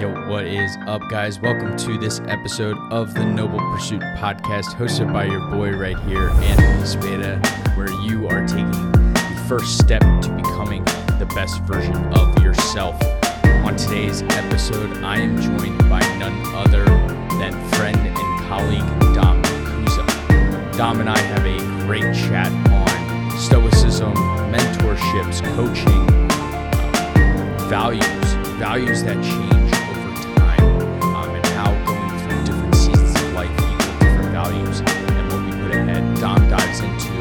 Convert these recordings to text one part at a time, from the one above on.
Yo, what is up, guys? Welcome to this episode of the Noble Pursuit podcast, hosted by your boy right here, Anthony Spada, where you are taking the first step to becoming the best version of yourself. On today's episode, I am joined by none other than friend and colleague Dom Kuza. Dom and I have a great chat on stoicism, mentorships, coaching, values, values that change we. Dom dives into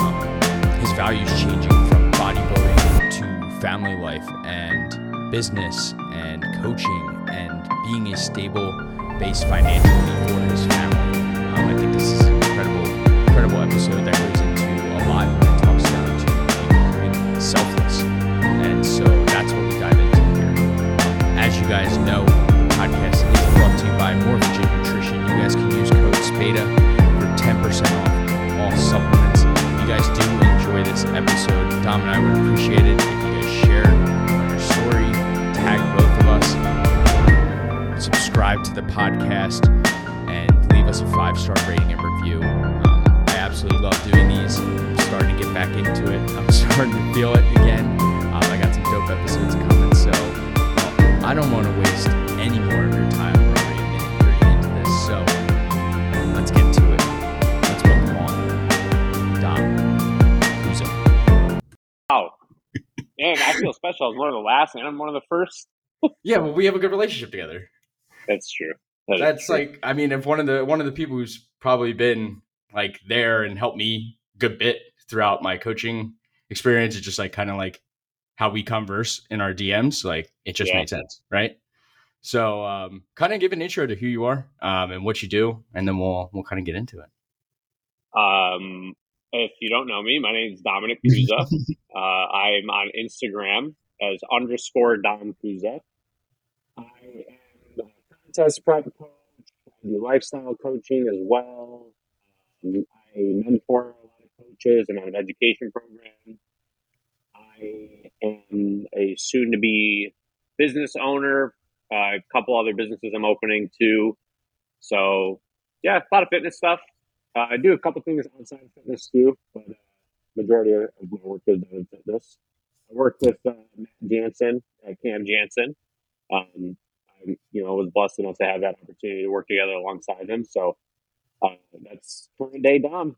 um, his values changing from bodybuilding to family life and business and coaching and being a stable base financially for his family. Um, I think this is an incredible, incredible episode that goes into a lot it talks down to being selfless. And so that's what we dive into here. As you guys know, the podcast is brought to you by Morphogen Nutrition. You guys can use code SPADA you guys do enjoy this episode, Dom and I would appreciate it if you guys shared on your story, tag both of us, subscribe to the podcast, and leave us a five star rating and review. Um, I absolutely love doing these. I'm starting to get back into it. I'm starting to feel it again. Um, I got some dope episodes coming, so I don't want to waste any more of your time. Man, I feel special. I was one of the last and I'm one of the first. Yeah, well, we have a good relationship together. That's true. That is That's true. like, I mean, if one of the one of the people who's probably been like there and helped me a good bit throughout my coaching experience, it's just like kind of like how we converse in our DMs. Like it just Yeah. made sense, right? So, um, kind of give an intro to who you are um, and what you do, and then we'll we'll kind of get into it. Um, if you don't know me, my name is Dominic Kuza. uh, I'm on Instagram as underscore Dom Kuza. I am a contest prep coach. I do lifestyle coaching as well. Um, I mentor a lot of coaches and on an education program. I am a soon to be business owner. Uh, a couple other businesses I'm opening too. So, yeah, a lot of fitness stuff. Uh, I do a couple things outside of fitness too, but uh, majority of my work is done in fitness. I work with uh, Matt Jansen, uh, Cam Jansen. Um, I, you know, was blessed enough to have that opportunity to work together alongside him. So uh, that's current day Dom.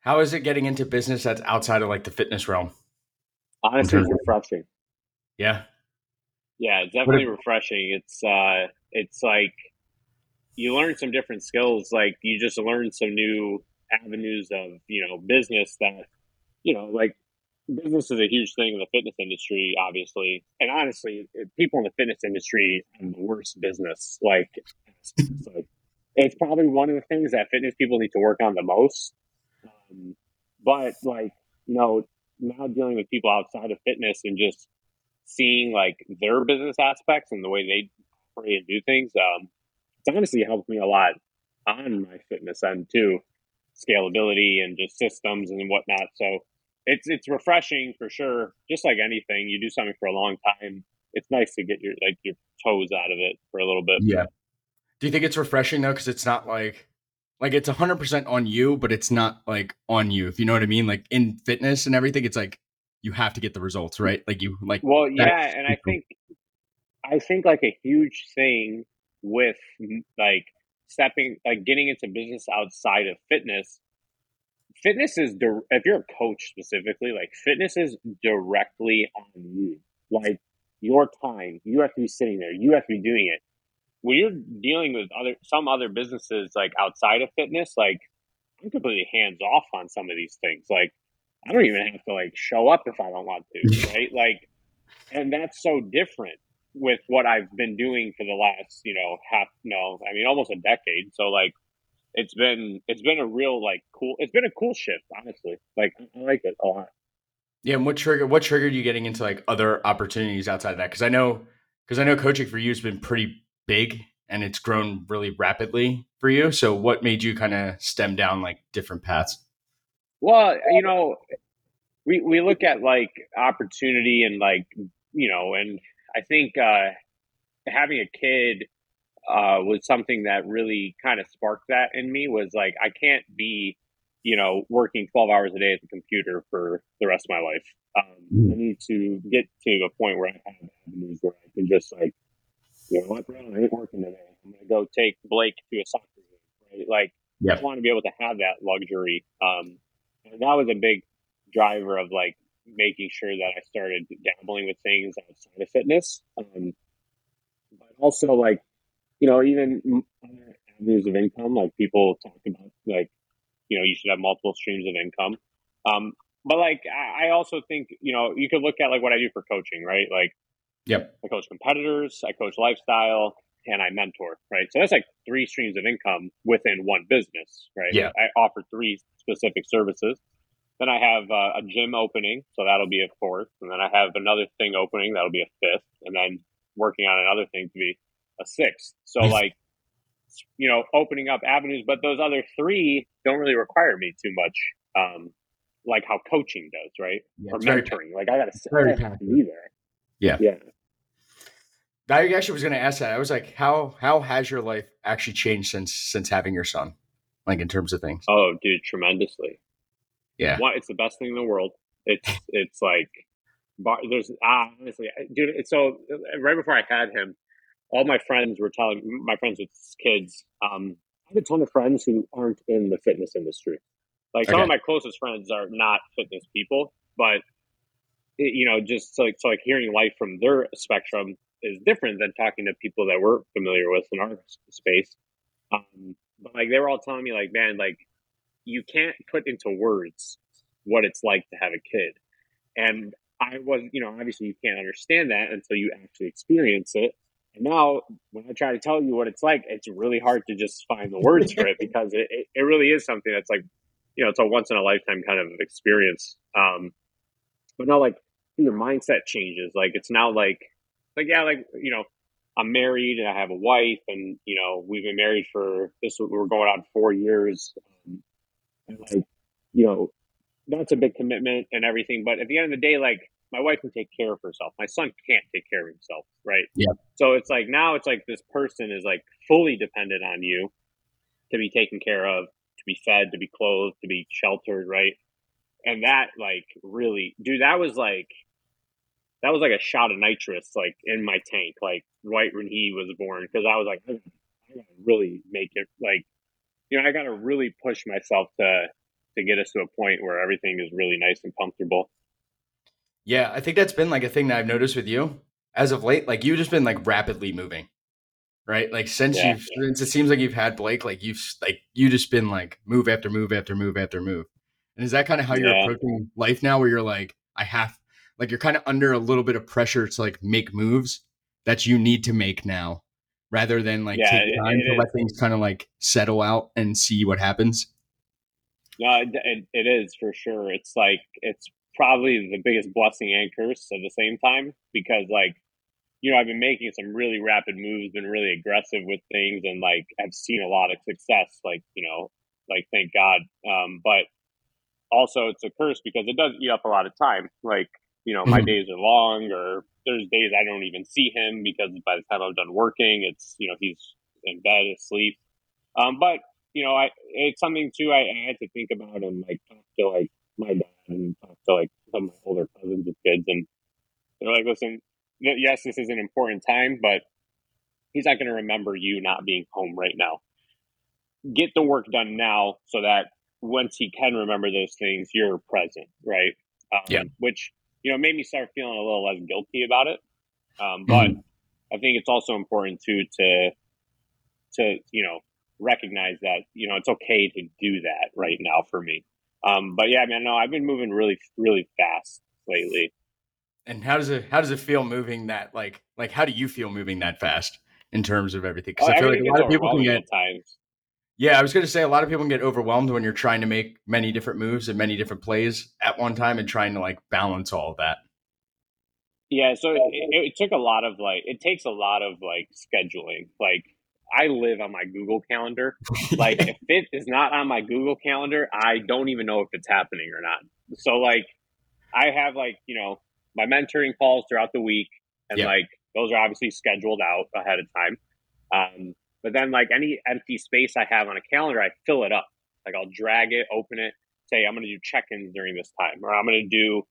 How is it getting into business that's outside of like the fitness realm? Honestly, it's refreshing. Yeah, Yeah, it's definitely refreshing. It's uh, it's like you learn some different skills. Like you just learn some new avenues of you know business that you know like business is a huge thing in the fitness industry, obviously. And honestly, people in the fitness industry have the worst business. Like, it's probably one of the things that fitness people need to work on the most. Um, but like you know, now dealing with people outside of fitness and just seeing like their business aspects and the way they and do things, um, it's honestly helped me a lot on my fitness end too, scalability and just systems and whatnot. So it's it's refreshing for sure. Just like anything, you do something for a long time, it's nice to get your like your toes out of it for a little bit. yeah. Do you think it's refreshing though? Because it's not like like it's hundred percent on you, but it's not like on you. If you know what I mean. Like in fitness and everything, it's like you have to get the results right. Like you like Well, yeah, and I think I think like a huge thing with like stepping like getting into business outside of fitness. Fitness is dir- if you're a coach specifically, like fitness is directly on you. Like your time, you have to be sitting there. You have to be doing it. When you're dealing with other some other businesses like outside of fitness, like I'm completely hands off on some of these things. Like I don't even have to like show up if I don't want to, right? Like, and that's so different with what I've been doing for the last, you know, half, no, I mean, almost a decade. So like, it's been, it's been a real like cool, it's been a cool shift, honestly. Like, I like it a lot. Yeah, and what trigger what triggered you getting into like other opportunities outside of that? Because I know because I know coaching for you has been pretty big and it's grown really rapidly for you. So what made you kind of stem down like different paths? Well, you know, we we look at like opportunity and like you know, and I think uh, having a kid uh, was something that really kind of sparked that in me. Was like I can't be, you know, working twelve hours a day at the computer for the rest of my life. Um, mm. I need to get to a point where I have avenues where I can just like, you know what, bro, I ain't working today. I'm gonna go take Blake to a soccer game, right? Like, yep. I want to be able to have that luxury. Um, and that was a big driver of like making sure that I started dabbling with things outside of fitness. Um, but also like, you know, even other avenues of income, like people talk about like, you know, you should have multiple streams of income. Um, but like, I also think, you know, you could look at like what I do for coaching, right? Like, yep. I coach competitors, I coach lifestyle, and I mentor, right? So that's like three streams of income within one business, right? Yeah. I offer three specific services. Then I have uh, a gym opening, so that'll be a fourth. And then I have another thing opening, that'll be a fifth. And then working on another thing to be a sixth. So like, you know, opening up avenues, but those other three don't really require me too much. Um, like how coaching does, right? Yeah, or mentoring. Like I I gotta be there. Yeah. Yeah. I actually was going to ask that. I was like, how how has your life actually changed since since having your son, like in terms of things? Oh, dude, tremendously. Yeah, One, it's the best thing in the world. It's it's like there's ah, honestly, dude. It's so right before I had him, all my friends were telling my friends with kids. Um, I have a ton of friends who aren't in the fitness industry. Like some of my closest friends are not fitness people, but it, you know, just like so like hearing life from their spectrum is different than talking to people that we're familiar with in our space. Um, but like they were all telling me, like, man, like you can't put into words what it's like to have a kid. And I was, you know, obviously you can't understand that until you actually experience it. And now when I try to tell you what it's like, it's really hard to just find the words for it because it, it, it really is something that's like, you know, it's a once in a lifetime kind of experience. Um, but now like your mindset changes. Like it's now like like yeah, like you know, I'm married and I have a wife, and you know, we've been married for this. We're going on four years, like you know, that's a big commitment and everything. But at the end of the day, like my wife can take care of herself. My son can't take care of himself, right? Yeah. So it's like now it's like this person is like fully dependent on you to be taken care of, to be fed, to be clothed, to be sheltered, right? And that like really, dude, that was like that was like a shot of nitrous like in my tank like right when he was born because I was like I really make it like you know I gotta really push myself to to get us to a point where everything is really nice and comfortable. Yeah, I think that's been like a thing that I've noticed with you as of late. Like you've just been like rapidly moving, right? Like since yeah, you've yeah. since it seems like you've had Blake, like you've like you just been like move after move after move after move. And is that kind of how you're yeah. approaching life now, where you're like, I have like you're kind of under a little bit of pressure to like make moves that you need to make now rather than like yeah, take time it, it to is. let things kind of like settle out and see what happens. No it, it is for sure. It's like it's probably the biggest blessing and curse at the same time because like you know i've been making some really rapid moves been really aggressive with things and like i've seen a lot of success like you know like thank god. Um, but also it's a curse because it does eat up a lot of time. Like you know, my mm-hmm. days are long or there's days I don't even see him because by the time I'm done working, it's, you know, he's in bed asleep. Um, but, you know, I, it's something too, I, I had to think about and like talk to like my dad and talk to like some of my older cousins and kids. And they're like, listen, yes, this is an important time, but he's not going to remember you not being home right now. Get the work done now so that once he can remember those things, you're present, right? Um, yeah. Which you know, made me start feeling a little less guilty about it. Um, but mm-hmm. I think it's also important too to to you know recognize that you know it's okay to do that right now for me. Um, but yeah, man, no, I've been moving really really fast lately. And how does it how does it feel moving that like like how do you feel moving that fast in terms of everything? Because oh, I feel like a lot of people can get times. Yeah, I was going to say a lot of people can get overwhelmed when you're trying to make many different moves and many different plays at one time and trying to like balance all of that. Yeah, so it, it, took a lot of like it takes a lot of like scheduling. Like I live on my Google calendar. Like if it is not on my Google calendar, I don't even know if it's happening or not. So like I have like, you know, my mentoring calls throughout the week and yep. like those are obviously scheduled out ahead of time. Um, but then like any empty space I have on a calendar, I fill it up. Like I'll drag it, open it, say I'm going to do check-ins during this time, or I'm going to do,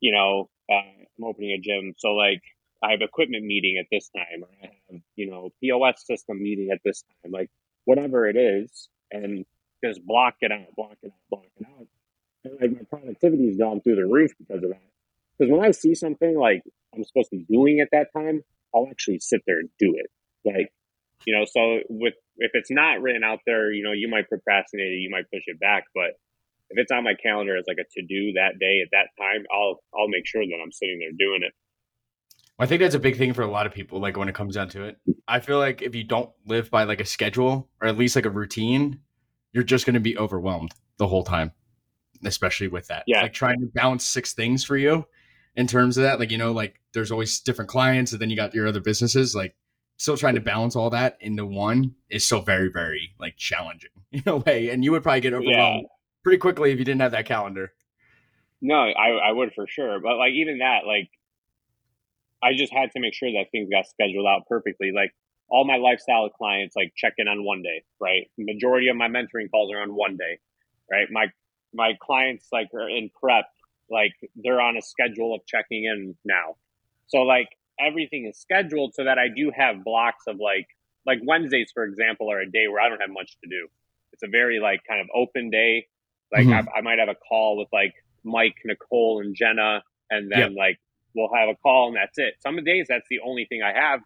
you know, uh, I'm opening a gym, so like I have equipment meeting at this time, or I have you know POS system meeting at this time, like whatever it is, and just block it out, block it out, block it out. And like my productivity has gone through the roof because of that. Because when I see something like I'm supposed to be doing at that time, I'll actually sit there and do it. Like, you know, so with if it's not written out there, you know, you might procrastinate it, you might push it back, but if it's on my calendar as like a to do that day at that time, I'll I'll make sure that I'm sitting there doing it. I think that's a big thing for a lot of people. Like when it comes down to it, I feel like if you don't live by like a schedule or at least like a routine, you're just going to be overwhelmed the whole time, especially with that. Yeah. Like trying to balance six things for you in terms of that. Like, you know, like there's always different clients and then you got your other businesses. Like still trying to balance all that into one is still very, very like challenging in a way. And you would probably get overwhelmed yeah. pretty quickly if you didn't have that calendar. No, I, I would for sure. But like even that, like I just had to make sure that things got scheduled out perfectly. Like all my lifestyle clients like check in on one day, right? Majority of my mentoring calls are on one day, right? My my clients like are in prep, like they're on a schedule of checking in now. So like everything is scheduled so that I do have blocks of like like Wednesdays, for example, are a day where I don't have much to do. It's a very like kind of open day. Like mm-hmm. I, I, might have a call with like Mike, Nicole, and Jenna, and then yep. like we'll have a call and that's it. Some days that's the only thing I have,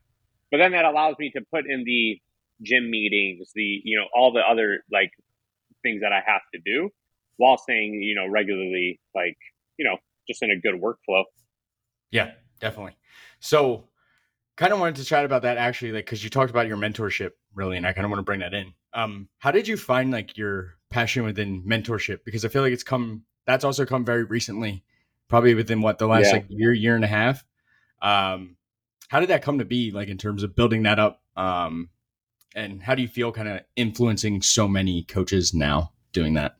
but then that allows me to put in the gym meetings, the you know all the other like things that I have to do while staying you know regularly like you know just in a good workflow. Yeah, definitely. So, kind of wanted to chat about that actually, like because you talked about your mentorship really, and I kind of want to bring that in. Um, how did you find like your passion within mentorship? Because I feel like it's come that's also come very recently, probably within what the last yeah. like year, year and a half. Um, how did that come to be? Like in terms of building that up, um, and how do you feel kind of influencing so many coaches now doing that?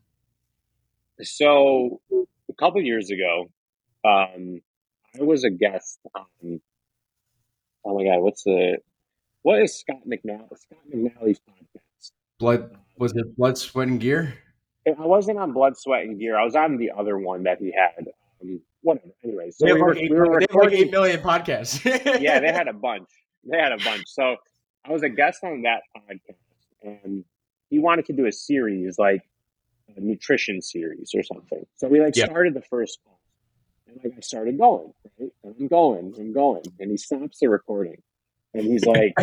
So a couple years ago, um, I was a guest on oh my god, what's the what is Scott McNally Scott McNally's podcast? Blood was it Blood, Sweat, and Gear? I wasn't on Blood, Sweat, and Gear. I was on the other one that he had. Um, whatever. Anyways, so we, were, eight, we were like eight million podcasts. yeah, they had a bunch. They had a bunch. So I was a guest on that podcast, and he wanted to do a series like a nutrition series or something. So we like yep. started the first call and like I started going, right? And I'm going, I'm going. And he stops the recording. And he's like,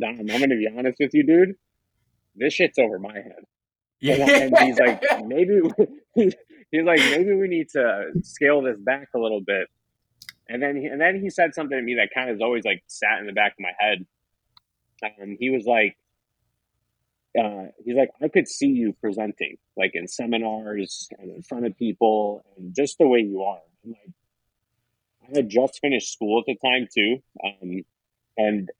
Dom, I'm gonna be honest with you, dude. This shit's over my head. Yeah. And, and he's like, maybe he's like, maybe we need to scale this back a little bit. And then he, and then he said something to me that kind of always like sat in the back of my head. And he was like, uh, he's like, I could see you presenting like in seminars and in front of people and just the way you are like, I had just finished school at the time too, um, and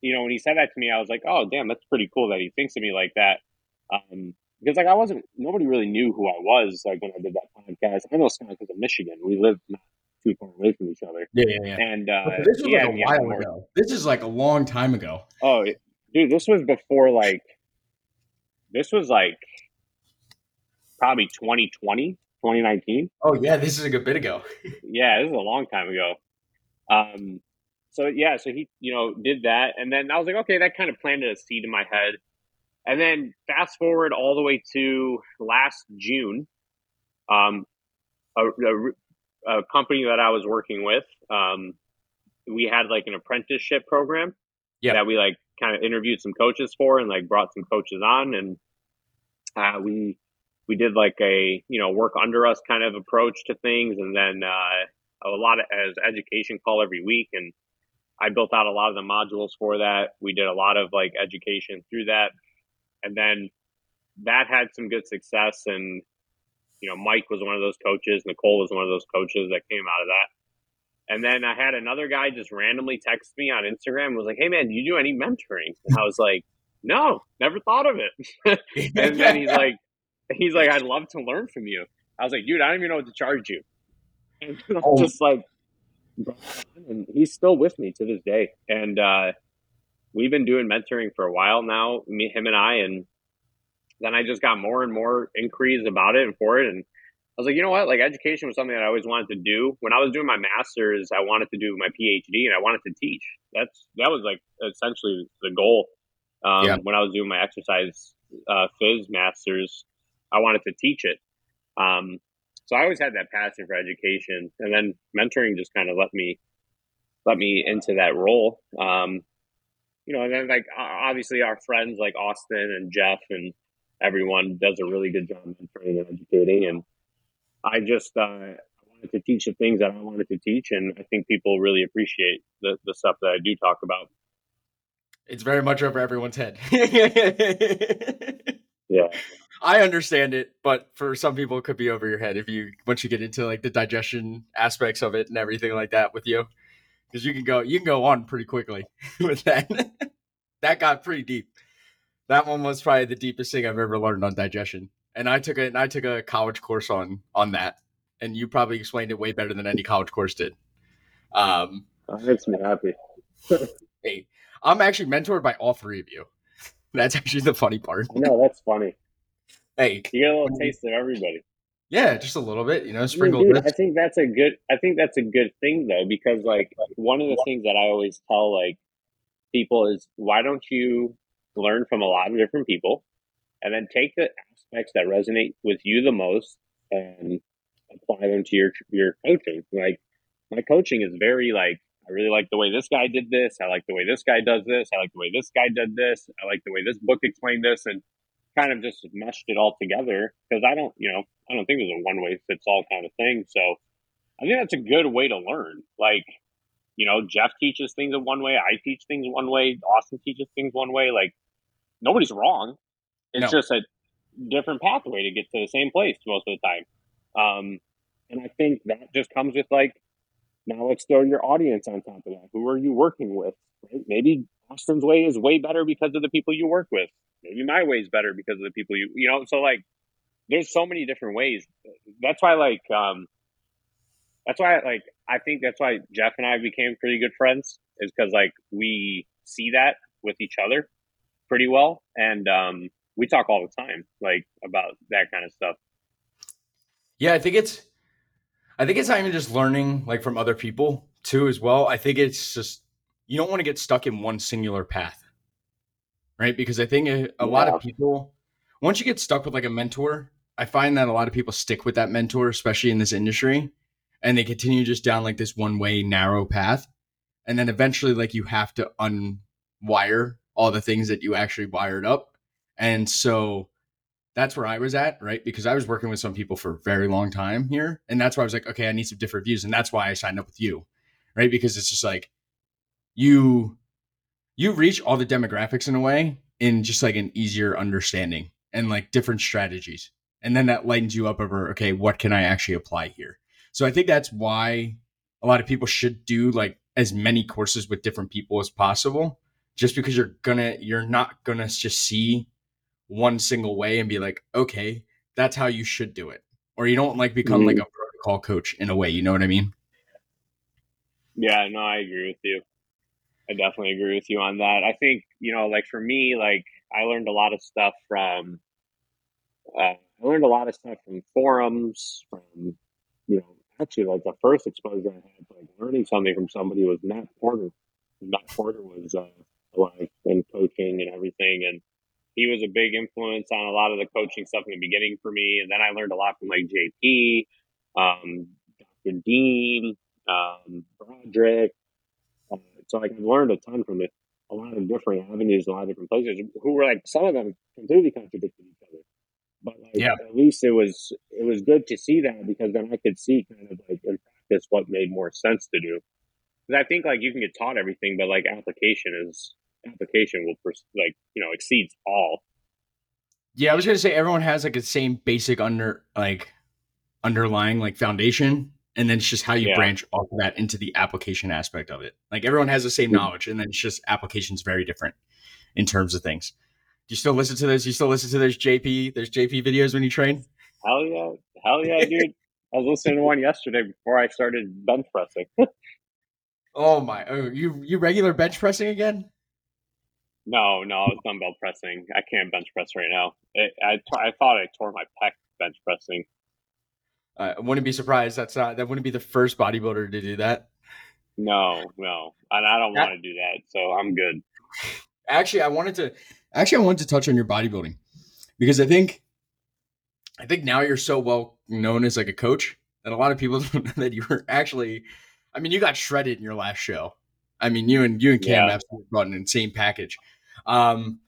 you know when he said that to me, I was like, oh damn, that's pretty cool that he thinks of me like that. Um, because like I wasn't, nobody really knew who I was like when I did that podcast. I know Scott because of Michigan. We live not too far away from each other. Yeah, yeah, yeah. And uh, this was yeah, like a while ago. This is like a long time ago. Oh, dude, this was before like, this was like probably 2020. 2019. Oh yeah, this is a good bit ago. yeah, this is a long time ago. Um, so yeah, so he you know did that, and then I was like, okay, that kind of planted a seed in my head. And then fast forward all the way to last June, um, a, a, a company that I was working with, um, we had like an apprenticeship program yeah. that we like kind of interviewed some coaches for and like brought some coaches on and uh, we we did like a you know work under us kind of approach to things, and then uh, a lot of as education call every week, and I built out a lot of the modules for that. We did a lot of like education through that, and then that had some good success. And you know, Mike was one of those coaches, Nicole was one of those coaches that came out of that. And then I had another guy just randomly text me on Instagram and was like, "Hey man, do you do any mentoring?" And I was like, "No, never thought of it." and then he's like, he's like, I'd love to learn from you. I was like, dude, I don't even know what to charge you. And I'm oh. just like, and he's still with me to this day. And uh, we've been doing mentoring for a while now, me, him, and I. And then I just got more and more inquiries about it and for it. And I was like, you know what? Like education was something that I always wanted to do. When I was doing my master's, I wanted to do my PhD and I wanted to teach. That's that was like essentially the goal. Um, yeah. When I was doing my exercise uh, phys masters, I wanted to teach it. Um, so I always had that passion for education, and then mentoring just kind of let me let me into that role. Um, you know, and then like obviously our friends like Austin and Jeff and everyone does a really good job mentoring and educating, and I just uh, wanted to teach the things that I wanted to teach, and I think people really appreciate the the stuff that I do talk about. It's very much over everyone's head. yeah. I understand it, but for some people it could be over your head if you once you get into like the digestion aspects of it and everything like that with you. Because you can go you can go on pretty quickly with that. that got pretty deep. That one was probably the deepest thing I've ever learned on digestion. And I took a I took a college course on on that. And you probably explained it way better than any college course did. Um that makes me happy. hey, I'm actually mentored by all three of you. That's actually the funny part. No, that's funny. Hey, you get a little taste of everybody. Yeah, just a little bit, you know, sprinkled. Dude, I think that's a good. I think that's a good thing though, because like one of the things that I always tell like people is, why don't you learn from a lot of different people, and then take the aspects that resonate with you the most and apply them to your your coaching. Like my coaching is very like I really like the way this guy did this. I like the way this guy does this. I like the way this guy did this. I like the way this book explained this, and kind of just meshed it all together because I don't, you know, I don't think there's a one way fits all kind of thing. So I think that's a good way to learn. Like, you know, Jeff teaches things in one way, I teach things one way, Austin teaches things one way. Like, nobody's wrong. It's no. just a different pathway to get to the same place most of the time. Um, and I think that just comes with like, now let's throw your audience on top of that. Who are you working with? Right? Maybe Austin's way is way better because of the people you work with maybe my way is better because of the people you you know so like there's so many different ways that's why like um that's why like i think that's why jeff and i became pretty good friends is because like we see that with each other pretty well and um we talk all the time like about that kind of stuff yeah i think it's i think it's not even just learning like from other people too as well i think it's just you don't want to get stuck in one singular path right? Because I think a, a yeah. lot of people, once you get stuck with like a mentor, I find that a lot of people stick with that mentor, especially in this industry, and they continue just down like this one way narrow path. And then eventually, like you have to unwire all the things that you actually wired up. And so that's where I was at, right? Because I was working with some people for a very long time here. And that's why I was like, okay, I need some different views. And that's why I signed up with you, right? Because it's just like you you reach all the demographics in a way in just like an easier understanding and like different strategies. And then that lightens you up over, okay, what can I actually apply here? So I think that's why a lot of people should do like as many courses with different people as possible, just because you're gonna, you're not gonna just see one single way and be like, okay, that's how you should do it. Or you don't like become mm-hmm. like a protocol coach in a way, you know what I mean? Yeah, no, I agree with you. I definitely agree with you on that. I think, you know, like for me, like I learned a lot of stuff from, uh, I learned a lot of stuff from forums, from, you know, actually like the first exposure I had to like learning something from somebody was Matt Porter. Matt Porter was, uh, alive and coaching and everything. And he was a big influence on a lot of the coaching stuff in the beginning for me. And then I learned a lot from like JP, um, Dr. Dean, um, Broderick, so like I've learned a ton from it, a lot of different avenues, a lot of different places. Who were like some of them completely contradicted each other, but like yeah. at least it was it was good to see that because then I could see kind of like in practice what made more sense to do. Because I think like you can get taught everything, but like application is application will pers- like you know exceeds all. Yeah, I was gonna say everyone has like the same basic under like underlying like foundation and then it's just how you yeah. branch off of that into the application aspect of it. Like everyone has the same hmm. knowledge, and then it's just applications very different in terms of things. Do you still listen to those? You still listen to those JP? There's JP videos when you train? Hell yeah, hell yeah, dude! I was listening to one yesterday before I started bench pressing. Oh my! Oh, you you regular bench pressing again? No, no, I was dumbbell pressing. I can't bench press right now. It, I I thought I tore my pec bench pressing. I wouldn't be surprised. That's not that wouldn't be the first bodybuilder to do that. No, no, and I don't want to do that, so I'm good. Actually, I wanted to actually I wanted to touch on your bodybuilding because I think I think now you're so well known as like a coach that a lot of people don't know that you were actually. I mean, you got shredded in your last show. I mean, you and you and Cam yeah. absolutely brought an insane package. Um,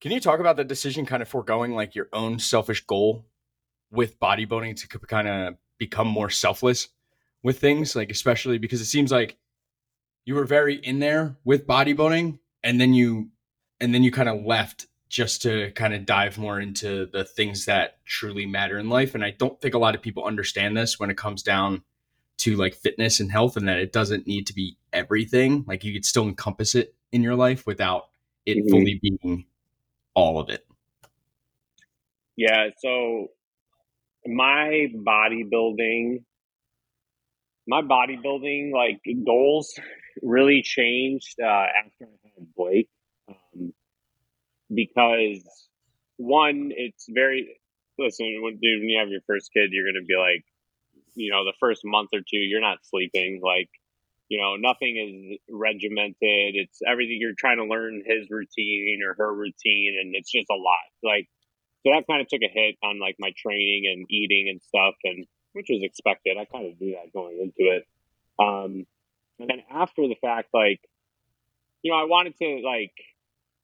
can you talk about the decision, kind of foregoing like your own selfish goal with bodybuilding to kind of become more selfless with things, like especially because it seems like you were very in there with bodybuilding, and then you and then you kind of left just to kind of dive more into the things that truly matter in life. And I don't think a lot of people understand this when it comes down to like fitness and health, and that it doesn't need to be everything. Like you could still encompass it in your life without it mm-hmm. fully being all of it. Yeah. So my bodybuilding, my bodybuilding like goals really changed uh, after I had Blake, um, because one, it's very listen. When dude, when you have your first kid, you're gonna be like, you know, the first month or two, you're not sleeping. Like you know, nothing is regimented. It's everything you're trying to learn his routine or her routine, and it's just a lot. Like, so that kind of took a hit on like my training and eating and stuff, and which was expected. I kind of knew that going into it. Um, and then after the fact, like, you know, I wanted to like,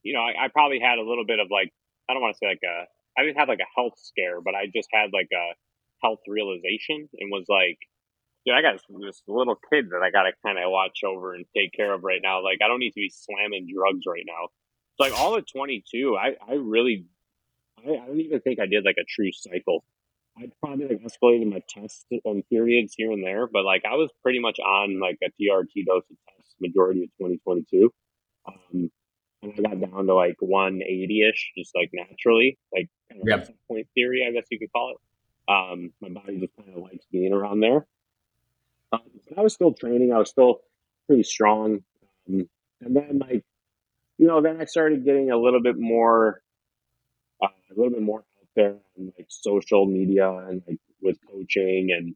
you know, I, I probably had a little bit of like, I don't want to say like a, I didn't have like a health scare, but I just had like a health realization and was like, dude, I got this little kid that I got to kind of watch over and take care of right now. Like, I don't need to be slamming drugs right now. So, like, all at 22, I, I really, I, I don't even think I did like a true cycle. I probably like escalated my test on periods here and there, but like I was pretty much on like a TRT dose of test majority of 2022. Um, and I got down to like 180 ish, just like naturally, like kind of yep. point theory, I guess you could call it. Um, my body just kind of likes being around there. Um, I was still training. I was still pretty strong. Um, and then like, you know, then I started getting a little bit more, uh, a little bit more out there on like social media and like with coaching and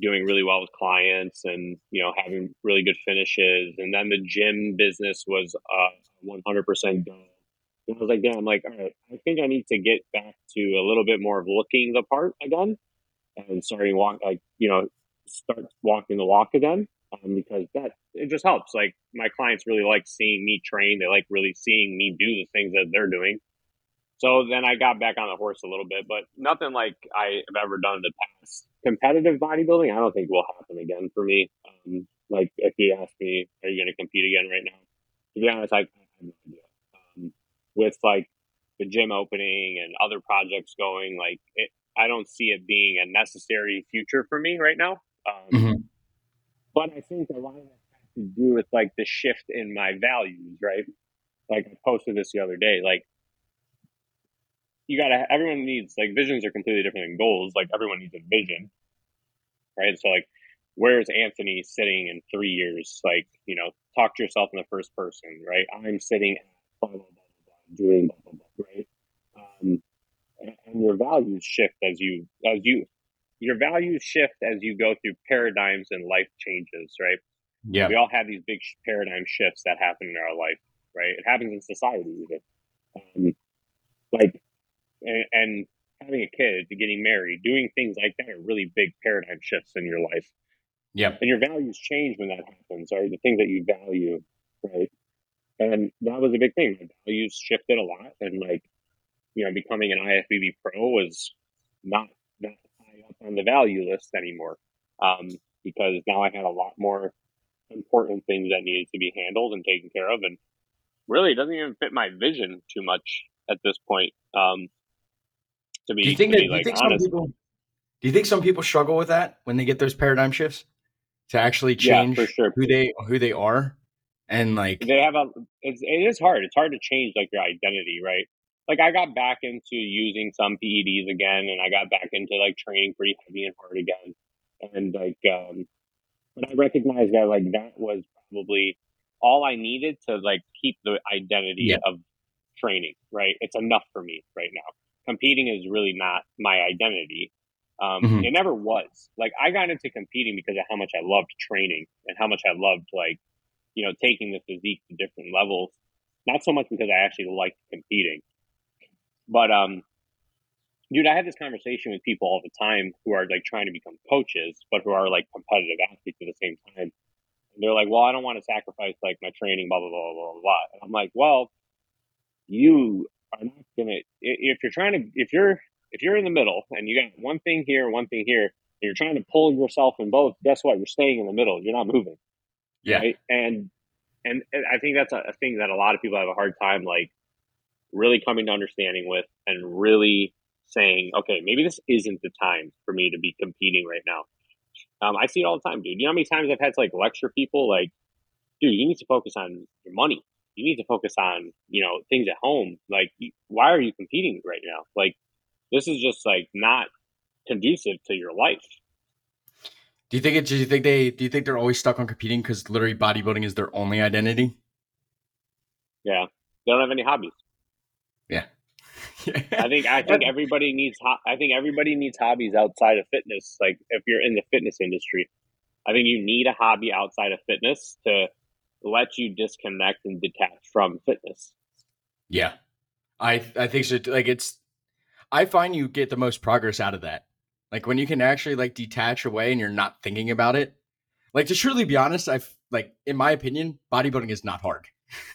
doing really well with clients and you know having really good finishes. And then the gym business was uh, 100% go. And I was like, damn, like, all right, I think I need to get back to a little bit more of looking the part again and starting walk like you know start walking the walk again um, because that it just helps. Like my clients really like seeing me train. They like really seeing me do the things that they're doing. So then I got back on the horse a little bit, but nothing like I have ever done in the past. Competitive bodybuilding, I don't think will happen again for me. Um, like if you ask me, are you going to compete again right now? To be honest, I, have no idea. Um, with like the gym opening and other projects going, like it, I don't see it being a necessary future for me right now. Um, mm-hmm. But I think a lot of that has to do with like the shift in my values, right? Like I posted this the other day, like you gotta, everyone needs, like visions are completely different than goals. Like everyone needs a vision, right? So like, where's Anthony sitting in three years? Like, you know, talk to yourself in the first person, right? I'm sitting at blah, blah, blah, blah, doing blah, blah, blah, right? Um, and, and your values shift as you, as you, your values shift as you go through paradigms and life changes, right? Yeah. We all have these big paradigm shifts that happen in our life, right? It happens in society even. Um, like, and, and having a kid, getting married, doing things like that are really big paradigm shifts in your life. Yeah. And your values change when that happens, right? The things that you value, right? And that was a big thing. My values shifted a lot. And like, you know, becoming an IFBB pro was not on the value list anymore um, because now I had a lot more important things that needed to be handled and taken care of, and really it doesn't even fit my vision too much at this point. Um, to be, do you think, that, do you think some people do you think some people struggle with that when they get those paradigm shifts to actually change yeah, sure. who they who they are and like they have a it's, it is hard it's hard to change like your identity right like I got back into using some PEDs again, and I got back into like training pretty heavy and hard again, and like um, but I recognized that like that was probably all I needed to like keep the identity yeah. of training. Right, it's enough for me right now. Competing is really not my identity. Um, mm-hmm. It never was. Like I got into competing because of how much I loved training and how much I loved like you know taking the physique to different levels. Not so much because I actually liked competing, but um, dude, I have this conversation with people all the time who are like trying to become coaches, but who are like competitive athletes at the same time. And they're like, well, I don't want to sacrifice like my training, blah, blah, blah, blah, blah. And I'm like, well, you are not going to, if you're trying to, if you're, if you're in the middle and you got one thing here, one thing here, and you're trying to pull yourself in both, guess what? You're staying in the middle. You're not moving. Yeah. Right? And, and I think that's a, a thing that a lot of people have a hard time, like really coming to understanding with and really saying, okay, maybe this isn't the time for me to be competing right now. Um, I see it all the time, dude. You know how many times I've had to like lecture people, like, dude, you need to focus on your money. You need to focus on, you know, things at home. Like, why are you competing right now? Like, this is just like not conducive to your life. Do you think it? Do you think they? Do you think they're always stuck on competing because literally bodybuilding is their only identity? Yeah, they don't have any hobbies. Yeah, I think I think everybody needs I think everybody needs hobbies outside of fitness. Like if you're in the fitness industry, I think you need a hobby outside of fitness to let you disconnect and detach from fitness. Yeah, I I think so. Like it's, I find you get the most progress out of that. Like when you can actually like detach away and you're not thinking about it. Like to truly be honest, I've like in my opinion, bodybuilding is not hard.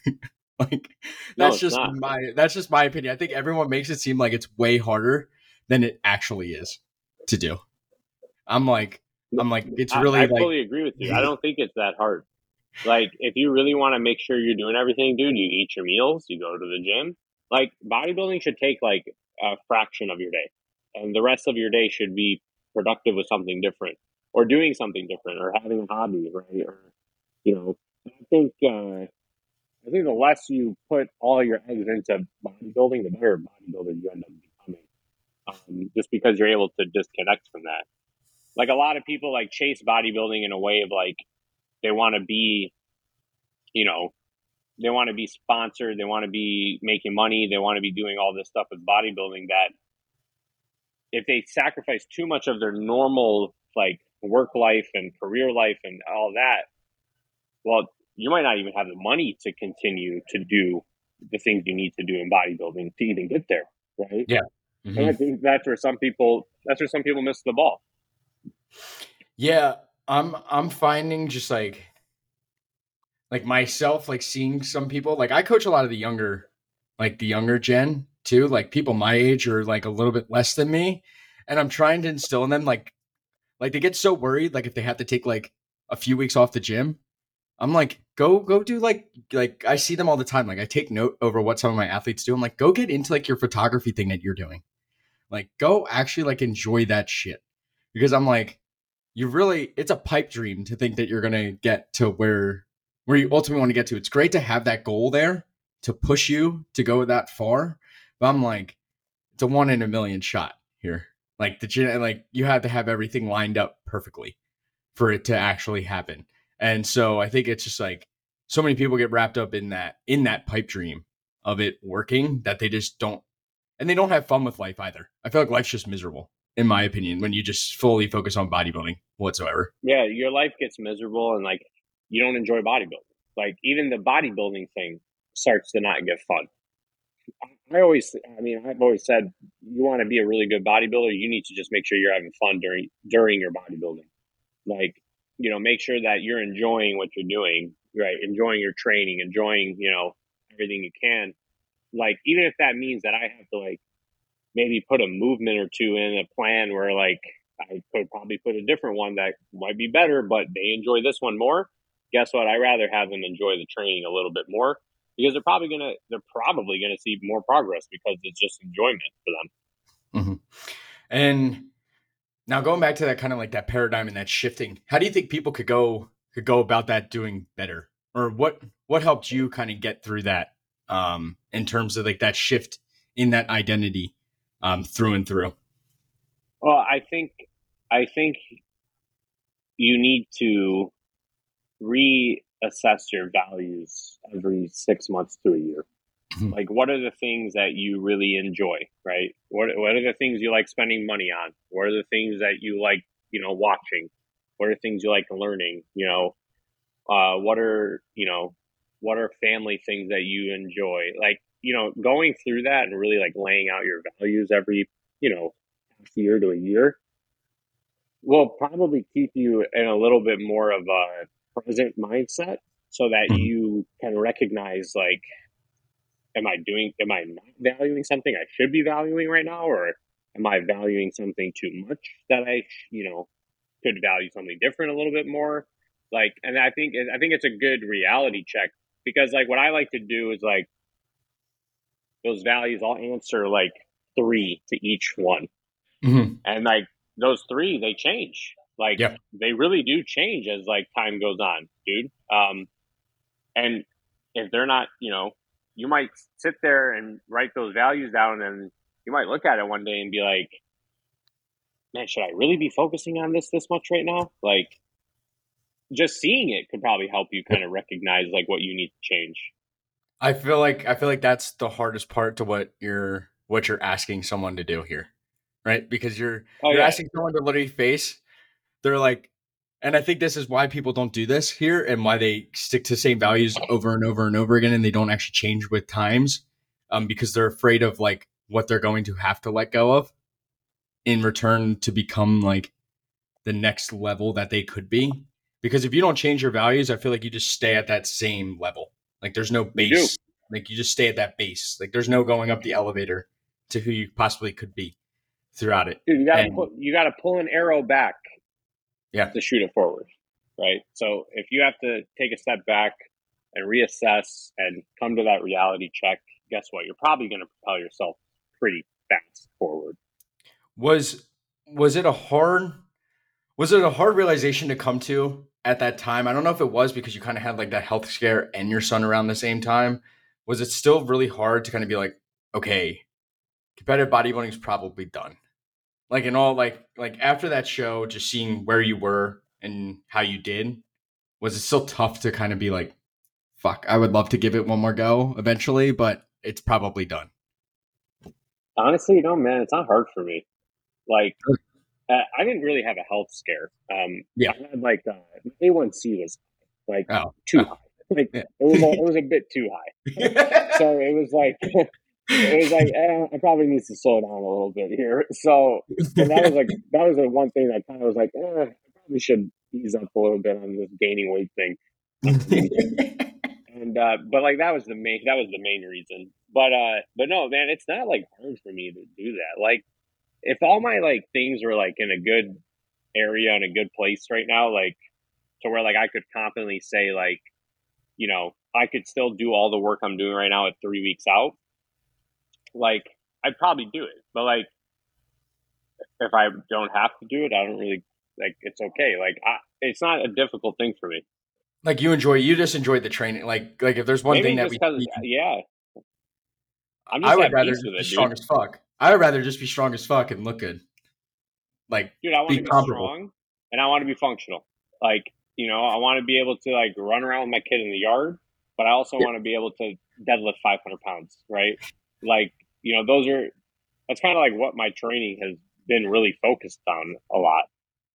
Like that's no, just not. my that's just my opinion. I think everyone makes it seem like it's way harder than it actually is to do. I'm like I'm like it's really I, I like, fully agree with you. I don't think it's that hard. Like if you really want to make sure you're doing everything, dude, you eat your meals, you go to the gym. Like bodybuilding should take like a fraction of your day. And the rest of your day should be productive with something different or doing something different or having a hobby, right? Or you know, I think uh I think the less you put all your eggs into bodybuilding, the better bodybuilder you end up becoming. Um, just because you're able to disconnect from that. Like a lot of people like chase bodybuilding in a way of like they want to be, you know, they want to be sponsored, they want to be making money, they want to be doing all this stuff with bodybuilding that if they sacrifice too much of their normal like work life and career life and all that, well, you might not even have the money to continue to do the things you need to do in bodybuilding to even get there, right? Yeah. Mm-hmm. And I think that's where some people that's where some people miss the ball. Yeah, I'm I'm finding just like like myself like seeing some people like I coach a lot of the younger like the younger gen too, like people my age or like a little bit less than me and I'm trying to instill in them like like they get so worried like if they have to take like a few weeks off the gym I'm like, go go do like like I see them all the time. Like I take note over what some of my athletes do. I'm like, go get into like your photography thing that you're doing. Like go actually like enjoy that shit. Because I'm like, you really it's a pipe dream to think that you're gonna get to where where you ultimately want to get to. It's great to have that goal there to push you to go that far. But I'm like, it's a one in a million shot here. Like the like you have to have everything lined up perfectly for it to actually happen. And so I think it's just like so many people get wrapped up in that in that pipe dream of it working that they just don't and they don't have fun with life either. I feel like life's just miserable, in my opinion, when you just fully focus on bodybuilding whatsoever. Yeah, your life gets miserable and like you don't enjoy bodybuilding. Like even the bodybuilding thing starts to not get fun. I always, I mean, I've always said you want to be a really good bodybuilder, you need to just make sure you're having fun during during your bodybuilding. Like you know, make sure that you're enjoying what you're doing, right? Enjoying your training, enjoying, you know, everything you can. Like, even if that means that I have to like maybe put a movement or two in a plan where like I could probably put a different one that might be better, but they enjoy this one more. Guess what? I rather have them enjoy the training a little bit more because they're probably gonna they're probably gonna see more progress because it's just enjoyment for them. Mm-hmm. And now going back to that kind of like that paradigm and that shifting, how do you think people could go could go about that doing better? Or what what helped you kind of get through that um in terms of like that shift in that identity um through and through? Well, I think I think you need to reassess your values every six months to a year. Mm-hmm. Like, what are the things that you really enjoy, right? What, what are the things you like spending money on? What are the things that you like, you know, watching? What are things you like learning? You know, uh, what are, you know, what are family things that you enjoy? Like, you know, going through that and really like laying out your values every, you know, year to a year will probably keep you in a little bit more of a present mindset so that mm-hmm. you can recognize like am i doing am i not valuing something i should be valuing right now or am i valuing something too much that i you know could value something different a little bit more like and i think i think it's a good reality check because like what i like to do is like those values i'll answer like three to each one mm-hmm. and like those three they change. Like yep. they really do change as like time goes on, dude. Um, and if they're not, you know, you might sit there and write those values down, and you might look at it one day and be like, "Man, should I really be focusing on this this much right now?" Like, just seeing it could probably help you kind of recognize like what you need to change. I feel like I feel like that's the hardest part to what you're what you're asking someone to do here right? Because you're oh, you're yeah. asking someone to literally face. They're like, and I think this is why people don't do this here, and why they stick to the same values over and over and over again, and they don't actually change with times, um, because they're afraid of like what they're going to have to let go of in return to become like the next level that they could be. Because if you don't change your values, I feel like you just stay at that same level. Like there's no base. Like you just stay at that base. Like there's no going up the elevator to who you possibly could be throughout it. Dude, you gotta pull, you gotta pull an arrow back, yeah, to shoot it forward, right? So if you have to take a step back and reassess and come to that reality check, guess what? You're probably going to propel yourself pretty fast forward. Was was it a hard was it a hard realization to come to at that time? I don't know if it was because you kind of had like that health scare and your son around the same time. Was it still really hard to kind of be like, okay, competitive bodybuilding is probably done? Like in all like like after that show just seeing where you were and how you did was it still tough to kind of be like fuck i would love to give it one more go eventually but it's probably done honestly no man it's not hard for me like uh, i didn't really have a health scare um yeah i had like uh, a1c was like oh. too oh. high like yeah. it was a, it was a bit too high so it was like it was like eh, I probably need to slow down a little bit here. So that was like that was the one thing that kind of was like eh, I probably should ease up a little bit on this gaining weight thing. and uh, but like that was the main that was the main reason. But uh, but no, man, it's not like hard for me to do that. Like if all my like things were like in a good area and a good place right now, like to where like I could confidently say like, you know, I could still do all the work I'm doing right now at three weeks out like I'd probably do it. But like if I don't have to do it, I don't really like it's okay. Like I, it's not a difficult thing for me. Like you enjoy, you just enjoy the training. Like like if there's one Maybe thing that we, yeah, i would rather be it, strong dude. as fuck. I would rather just be strong as fuck and look good. Like, dude, I want to be, be strong and I want to be functional. Like, you know, I want to be able to like run around with my kid in the yard, but I also yeah. want to be able to deadlift 500 pounds, right? Like, you know, those are that's kind of like what my training has been really focused on a lot.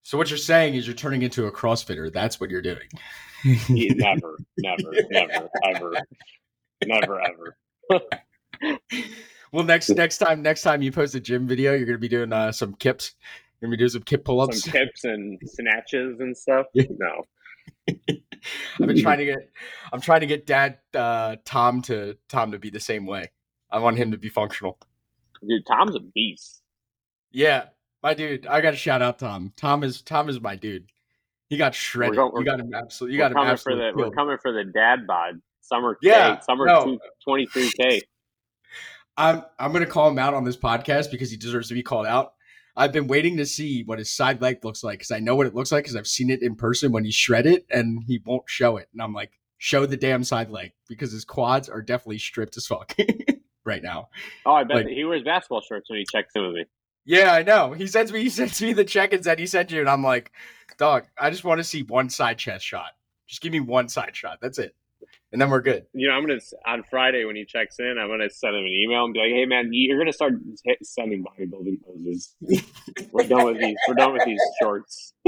So what you're saying is you're turning into a CrossFitter. That's what you're doing. never, never, never, ever, never, ever. well, next next time next time you post a gym video, you're gonna be doing uh, some kips. You're gonna be doing some kip pull ups, some kips and snatches and stuff. No. I've been trying to get I'm trying to get dad uh, Tom to Tom to be the same way. I want him to be functional. Dude, Tom's a beast. Yeah, my dude. I got to shout out Tom. Tom is Tom is my dude. He got shredded. Going, you got him absolutely. You got him absolutely. For the, we're coming for the dad bod summer. Yeah, K, summer no. twenty three k. I'm I'm gonna call him out on this podcast because he deserves to be called out. I've been waiting to see what his side leg looks like because I know what it looks like because I've seen it in person when he shred it and he won't show it. And I'm like, show the damn side leg because his quads are definitely stripped as fuck. right now. Oh, I bet like, he wears basketball shorts when he checks in with me. Yeah, I know. He sends me he sends me the check-ins that he sent you, and I'm like, dog, I just want to see one side chest shot. Just give me one side shot. That's it. And then we're good. You know, I'm gonna on Friday when he checks in, I'm gonna send him an email and be like, "Hey, man, you're gonna start sending bodybuilding poses. we're done with these. We're done with these shorts.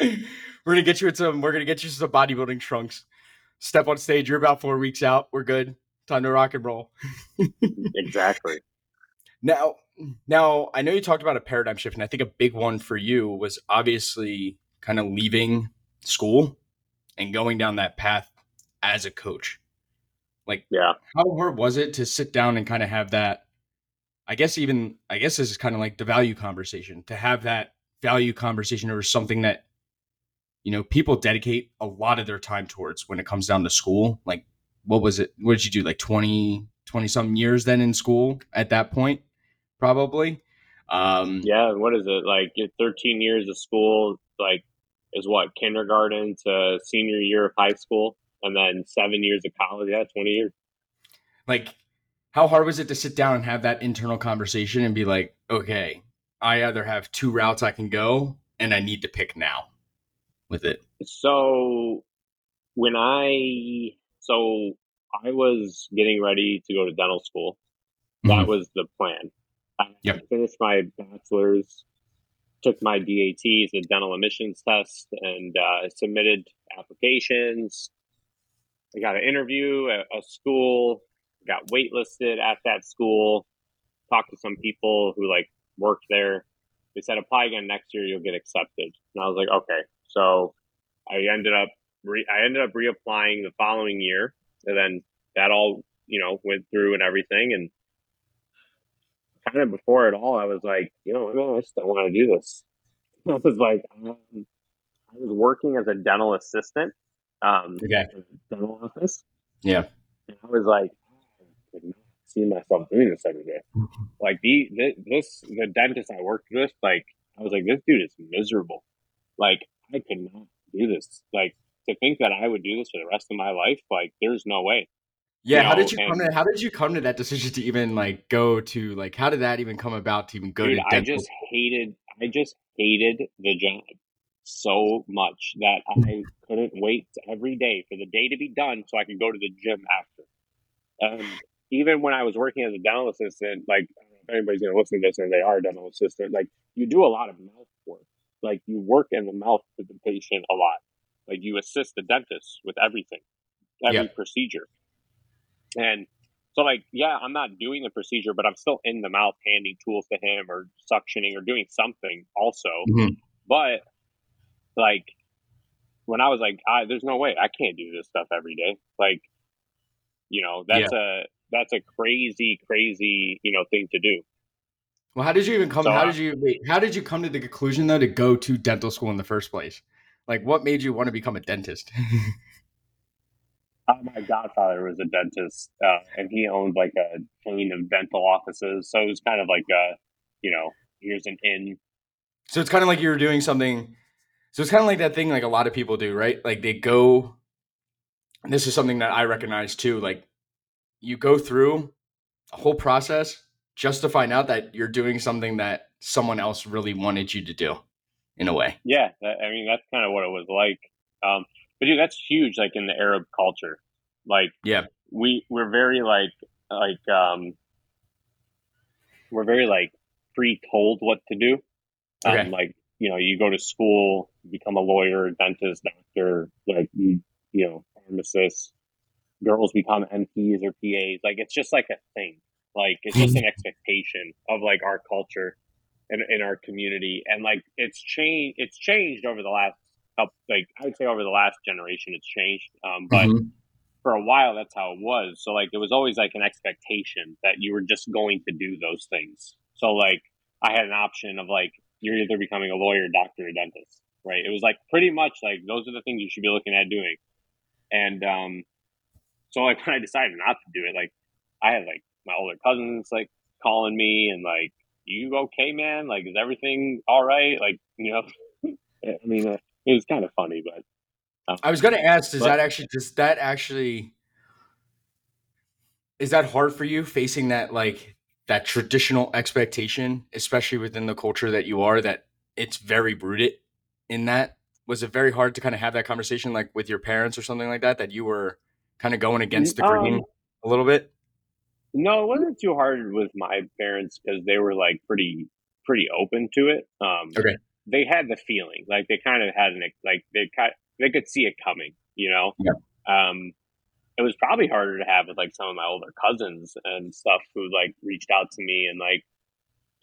we're gonna get you some. We're gonna get you some bodybuilding trunks. Step on stage. You're about four weeks out. We're good. Time to rock and roll. exactly. Now, now I know you talked about a paradigm shift, and I think a big one for you was obviously kind of leaving school and going down that path as a coach. Like, yeah, how hard was it to sit down and kind of have that? I guess even I guess this is kind of like the value conversation to have that value conversation or something that you know people dedicate a lot of their time towards when it comes down to school. Like, what was it? What did you do? Like 20, 20 something years then in school at that point, probably. Um, yeah, what is it like? 13 years of school, like is what kindergarten to senior year of high school, and then seven years of college. Yeah, twenty years. Like, how hard was it to sit down and have that internal conversation and be like, okay, I either have two routes I can go, and I need to pick now with it. So when I so I was getting ready to go to dental school. That mm-hmm. was the plan. I yep. finished my bachelor's took my DATs, the dental admissions test, and uh, submitted applications. I got an interview at a school, got waitlisted at that school, talked to some people who like worked there. They said apply again next year, you'll get accepted. And I was like, okay. So I ended up re- I ended up reapplying the following year, and then that all you know went through and everything, and kind of before it all, I was like, you know, I just don't want to do this. I was like, um, I was working as a dental assistant, um, okay. dental office. Yeah. And I was like, I could not see myself doing this every day. Like the, the this the dentist I worked with, like I was like, this dude is miserable. Like I could not do this. Like to think that I would do this for the rest of my life, like there's no way. Yeah, you know, how did you come to how did you come to that decision to even like go to like how did that even come about to even go dude, to dental? I just hated I just hated the job so much that I couldn't wait every day for the day to be done so I could go to the gym after. Um, even when I was working as a dental assistant, like if anybody's gonna listen to this and they are a dental assistant, like you do a lot of mouth work. Like you work in the mouth with the patient a lot. Like you assist the dentist with everything, every yep. procedure. And so, like, yeah, I'm not doing the procedure, but I'm still in the mouth handing tools to him or suctioning or doing something also. Mm-hmm. But, like, when I was like, I, there's no way I can't do this stuff every day. Like, you know, that's yeah. a that's a crazy, crazy, you know, thing to do. Well, how did you even come? So, how did you wait? How did you come to the conclusion though to go to dental school in the first place? Like, what made you want to become a dentist? Uh, my godfather was a dentist, uh, and he owned like a chain of dental offices. So it was kind of like a, you know, here's an inn. So it's kind of like you were doing something. So it's kind of like that thing like a lot of people do, right? Like they go. this is something that I recognize too. Like you go through a whole process just to find out that you're doing something that someone else really wanted you to do, in a way. Yeah, I mean that's kind of what it was like. Um, but dude, that's huge. Like in the Arab culture, like yeah, we we're very like like um we're very like pre-told what to do. Um, okay. Like you know, you go to school, become a lawyer, dentist, doctor, like you you know, pharmacist. Girls become MPs or PAs. Like it's just like a thing. Like it's just an expectation of like our culture and in our community, and like it's changed. It's changed over the last like I would say over the last generation it's changed. Um, but mm-hmm. for a while that's how it was. So like it was always like an expectation that you were just going to do those things. So like I had an option of like you're either becoming a lawyer, doctor, or dentist, right? It was like pretty much like those are the things you should be looking at doing. And um, so like when I decided not to do it, like I had like my older cousins like calling me and like, "You okay, man? Like, is everything all right?" Like, you know, I mean, uh, it was kind of funny, but um, I was going to ask, does but, that actually does that actually is that hard for you facing that like that traditional expectation, especially within the culture that you are, that it's very rooted in that? Was it very hard to kind of have that conversation like with your parents or something like that that you were kind of going against the grain um, a little bit? No, it wasn't too hard with my parents because they were like pretty pretty open to it. Um, okay. They had the feeling, like they kind of had an like they kind they could see it coming, you know. Yeah. Um, it was probably harder to have with like some of my older cousins and stuff who like reached out to me and like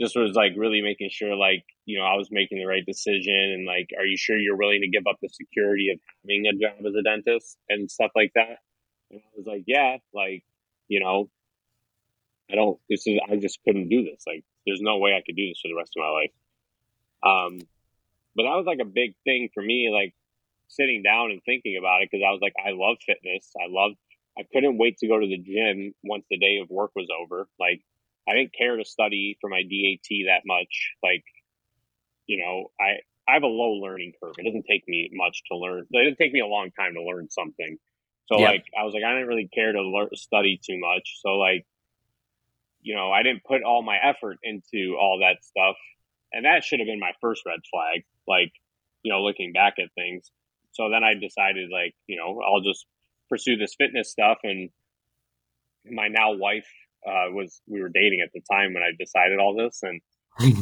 just was like really making sure like you know I was making the right decision and like are you sure you're willing to give up the security of having a job as a dentist and stuff like that and I was like yeah like you know I don't this is I just couldn't do this like there's no way I could do this for the rest of my life um but that was like a big thing for me like sitting down and thinking about it because I was like I love fitness I love I couldn't wait to go to the gym once the day of work was over. Like, I didn't care to study for my DAT that much. Like, you know, I, I have a low learning curve. It doesn't take me much to learn. It doesn't take me a long time to learn something. So yeah. like, I was like, I didn't really care to learn, study too much. So like, you know, I didn't put all my effort into all that stuff. And that should have been my first red flag. Like, you know, looking back at things. So then I decided like, you know, I'll just pursue this fitness stuff. And my now wife uh, was we were dating at the time when I decided all this, and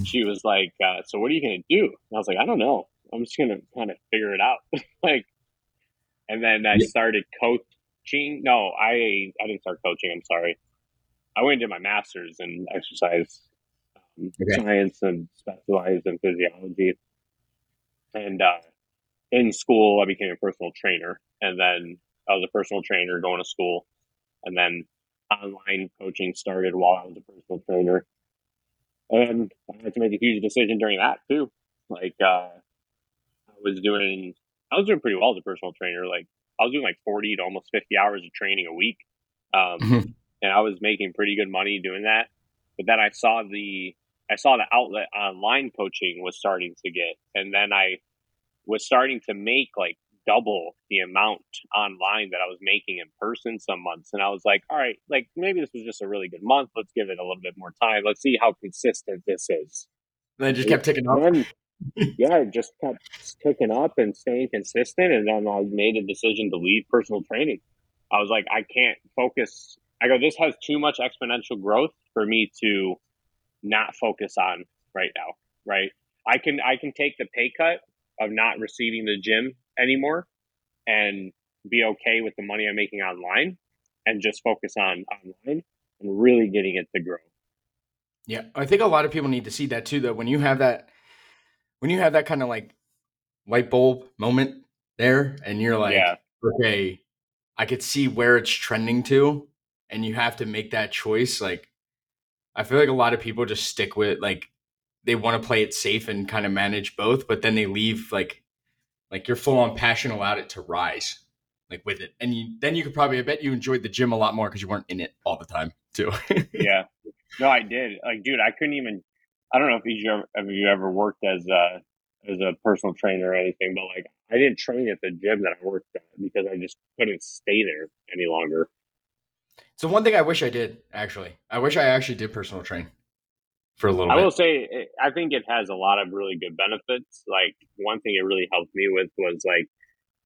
she was like, uh, "So what are you going to do?" And I was like, "I don't know. I'm just going to kind of figure it out." like, and then I started coaching. No, I I didn't start coaching. I'm sorry. I went into my master's in exercise um, okay. science and specialized in physiology. And uh, in school, I became a personal trainer, and then I was a personal trainer going to school, and then online coaching started while I was a personal trainer. And I had to make a huge decision during that too. Like uh, I was doing, I was doing pretty well as a personal trainer. Like I was doing like forty to almost fifty hours of training a week, um, mm-hmm. And I was making pretty good money doing that. But then I saw the I saw the outlet online coaching was starting to get, and then I was starting to make like double the amount online that I was making in person some months. And I was like, all right, like maybe this was just a really good month. Let's give it a little bit more time. Let's see how consistent this is. And then just kept ticking up. yeah, it just kept ticking up and staying consistent. And then I made a decision to leave personal training. I was like, I can't focus. I go, this has too much exponential growth for me to not focus on right now. Right. I can I can take the pay cut of not receiving the gym anymore and be okay with the money I'm making online and just focus on online and really getting it to grow. Yeah, I think a lot of people need to see that too. Though when you have that, when you have that kind of like light bulb moment there, and you're like, yeah. okay, I could see where it's trending to, and you have to make that choice. Like, I feel like a lot of people just stick with like they want to play it safe and kind of manage both, but then they leave like like you're full on passion allowed it to rise like with it. And you then you could probably i bet you enjoyed the gym a lot more because you weren't in it all the time too. Yeah. No i did. Like dude i couldn't even i don't know if you ever you ever worked as a as a personal trainer or anything but like i didn't train at the gym that i worked at because i just couldn't stay there any longer so one thing i wish i did actually i wish i actually did personal train for a little I bit. will say, eh, I think it has a lot of really good benefits. Like, one thing it really helped me with was like,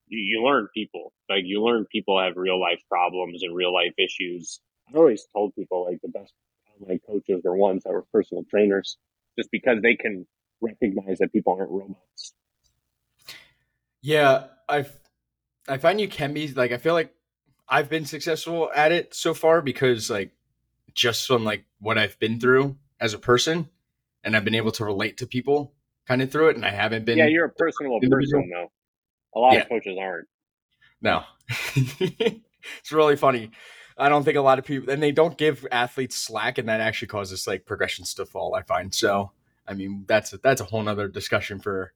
you, you learn people. Like, you learn people have real life problems and real life issues. I always told people, like, the best online coaches are ones that were personal trainers just because they can recognize that people aren't robots. Yeah, I I find you can be like I feel like I've been successful at it so far because like just from like what I've been through as a person, and I've been able to relate to people kind of through it. And I haven't been. Yeah, you're a personal person though. A lot yeah. of coaches aren't. No, it's really funny. I don't think a lot of people, and they don't give athletes slack, and that actually causes like progressions to fall. I find so. I mean, that's a, that's a whole nother discussion for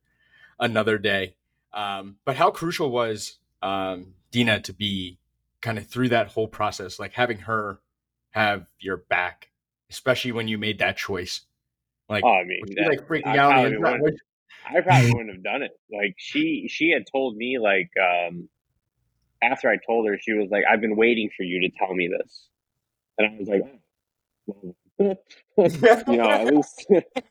another day. Um, but how crucial was um, Dina to be kind of through that whole process, like having her have your back especially when you made that choice. Like, oh, I mean, that, like freaking I out. Probably wouldn't, I probably wouldn't have done it. Like she, she had told me like um, after I told her, she was like, "I've been waiting for you to tell me this," and I was like, oh, you know, at least, at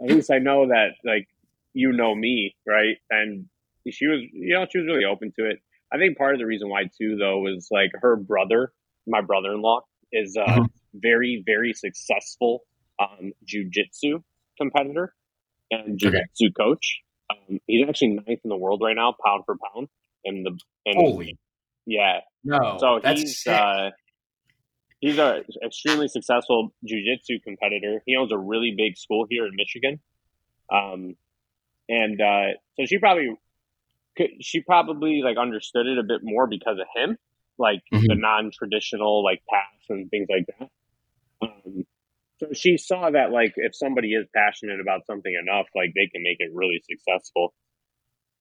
least I know that like you know me, right? And she was, you know, she was really open to it. I think part of the reason why too, though, was like her brother, my brother-in-law, is a mm-hmm. very, very successful um, jujitsu competitor and jujitsu okay. coach. Um, he's actually ninth in the world right now, pound for pound. And the and holy, yeah, no, so he's uh, he's a extremely successful jujitsu competitor. He owns a really big school here in Michigan. Um, and uh, so she probably she probably like understood it a bit more because of him, like mm-hmm. the non-traditional like paths and things like that. Um, so she saw that like if somebody is passionate about something enough, like they can make it really successful.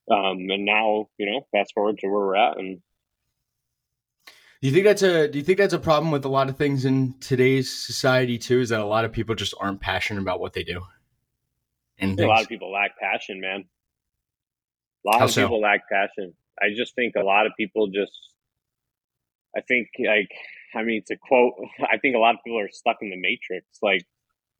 Um, and now you know, fast forward to where we're at, and do you think that's a do you think that's a problem with a lot of things in today's society too? Is that a lot of people just aren't passionate about what they do? And a lot of people lack passion, man. A lot How of so? people lack passion. I just think a lot of people just I think like I mean to quote I think a lot of people are stuck in the matrix. Like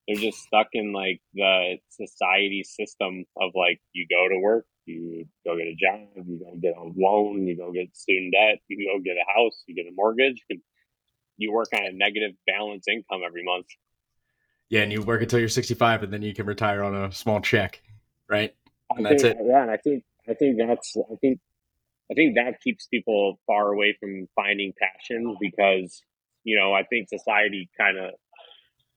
they're just stuck in like the society system of like you go to work, you go get a job, you go get a loan, you go get student debt, you go get a house, you get a mortgage, and you work on a negative balance income every month. Yeah, and you work until you're 65, and then you can retire on a small check, right? And I that's think, it. Yeah, and I think I think that's I think I think that keeps people far away from finding passion because you know I think society kind of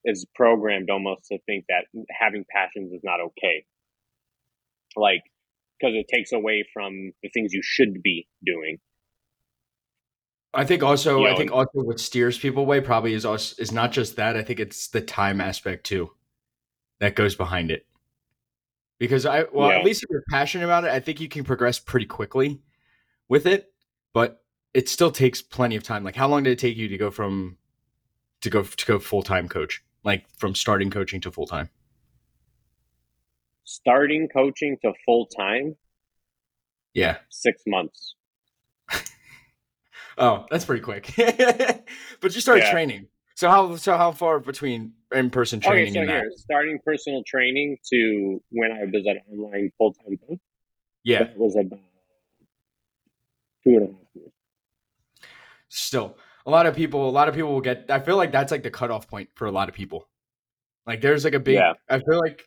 is programmed almost to think that having passions is not okay. Like because it takes away from the things you should be doing. I think also, you know, I think also what steers people away probably is also, is not just that. I think it's the time aspect too that goes behind it. Because I, well, yeah. at least if you're passionate about it, I think you can progress pretty quickly with it. But it still takes plenty of time. Like, how long did it take you to go from to go to go full time coach? Like from starting coaching to full time? starting coaching to full time. Yeah, six months. oh, that's pretty quick. but you started yeah. training. So how so how far between in person training? Okay, so here, starting personal training to when I was at online full time coach. Yeah, that was about two and a half years. Still, a lot of people, a lot of people will get. I feel like that's like the cutoff point for a lot of people. Like there's like a big. Yeah. I feel like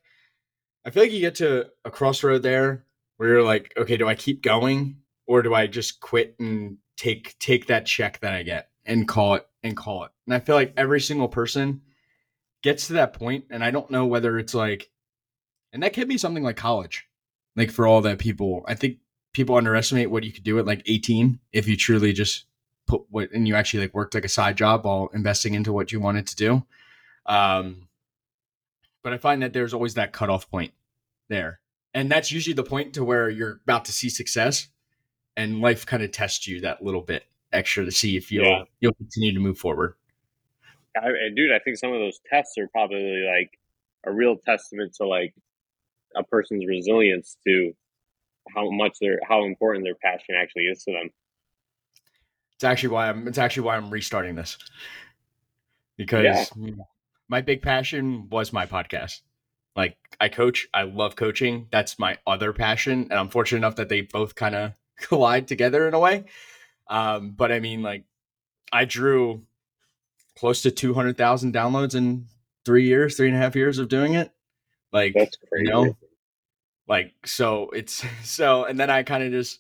I feel like you get to a crossroad there where you're like, okay, do I keep going or do I just quit and take take that check that I get and call it and call it? And I feel like every single person gets to that point, and I don't know whether it's like, and that could be something like college, like for all that people. I think people underestimate what you could do at like 18 if you truly just put what and you actually like worked like a side job while investing into what you wanted to do. Um, but I find that there's always that cutoff point there. And that's usually the point to where you're about to see success and life kind of tests you that little bit extra to see if you'll yeah. you'll continue to move forward. I, dude, I think some of those tests are probably like a real testament to like a person's resilience to how much their how important their passion actually is to them. It's actually why I'm it's actually why I'm restarting this. Because yeah my big passion was my podcast. Like I coach, I love coaching. That's my other passion, and I'm fortunate enough that they both kind of collide together in a way. Um, but I mean, like, I drew close to 200,000 downloads in three years, three and a half years of doing it. Like, that's crazy. You know, like, so it's so, and then I kind of just,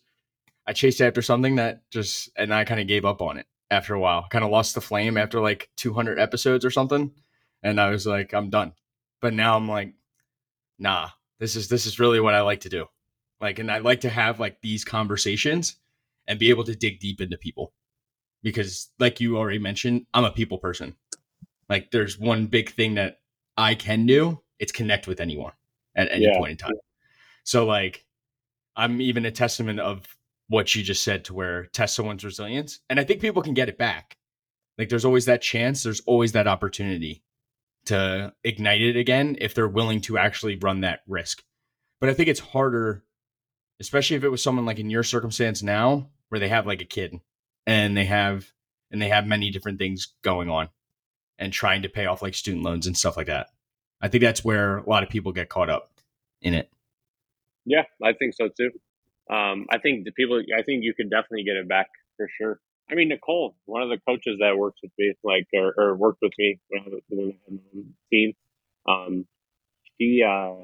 I chased after something that just, and I kind of gave up on it after a while. Kind of lost the flame after like 200 episodes or something and I was like, I'm done. But now I'm like, nah, this is this is really what I like to do. Like, and I like to have like these conversations and be able to dig deep into people because, like you already mentioned, I'm a people person. Like, there's one big thing that I can do. It's connect with anyone at any yeah. point in time. So, like, I'm even a testament of what you just said to where test someone's resilience. And I think people can get it back. Like, there's always that chance, there's always that opportunity to ignite it again if they're willing to actually run that risk. But I think it's harder, especially if it was someone like in your circumstance now, where they have like a kid and they have and they have many different things going on and trying to pay off like student loans and stuff like that. I think that's where a lot of people get caught up in it. Yeah, I think so too. Um, I think the people. I think you could definitely get it back for sure. I mean, Nicole, one of the coaches that works with me, like or, or worked with me when I was had my team, um, she uh,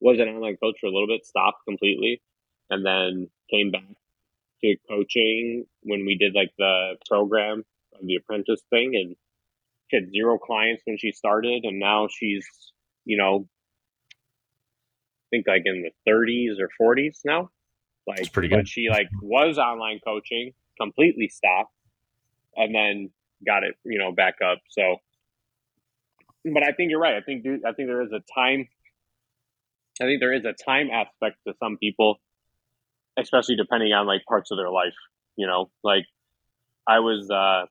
was an online coach for a little bit, stopped completely, and then came back to coaching when we did like the program of the apprentice thing, and she had zero clients when she started, and now she's you know, I think like in the 30s or 40s now. Like, That's pretty good. But she like was online coaching, completely stopped, and then got it, you know, back up. So, but I think you're right. I think dude, I think there is a time. I think there is a time aspect to some people, especially depending on like parts of their life. You know, like I was, uh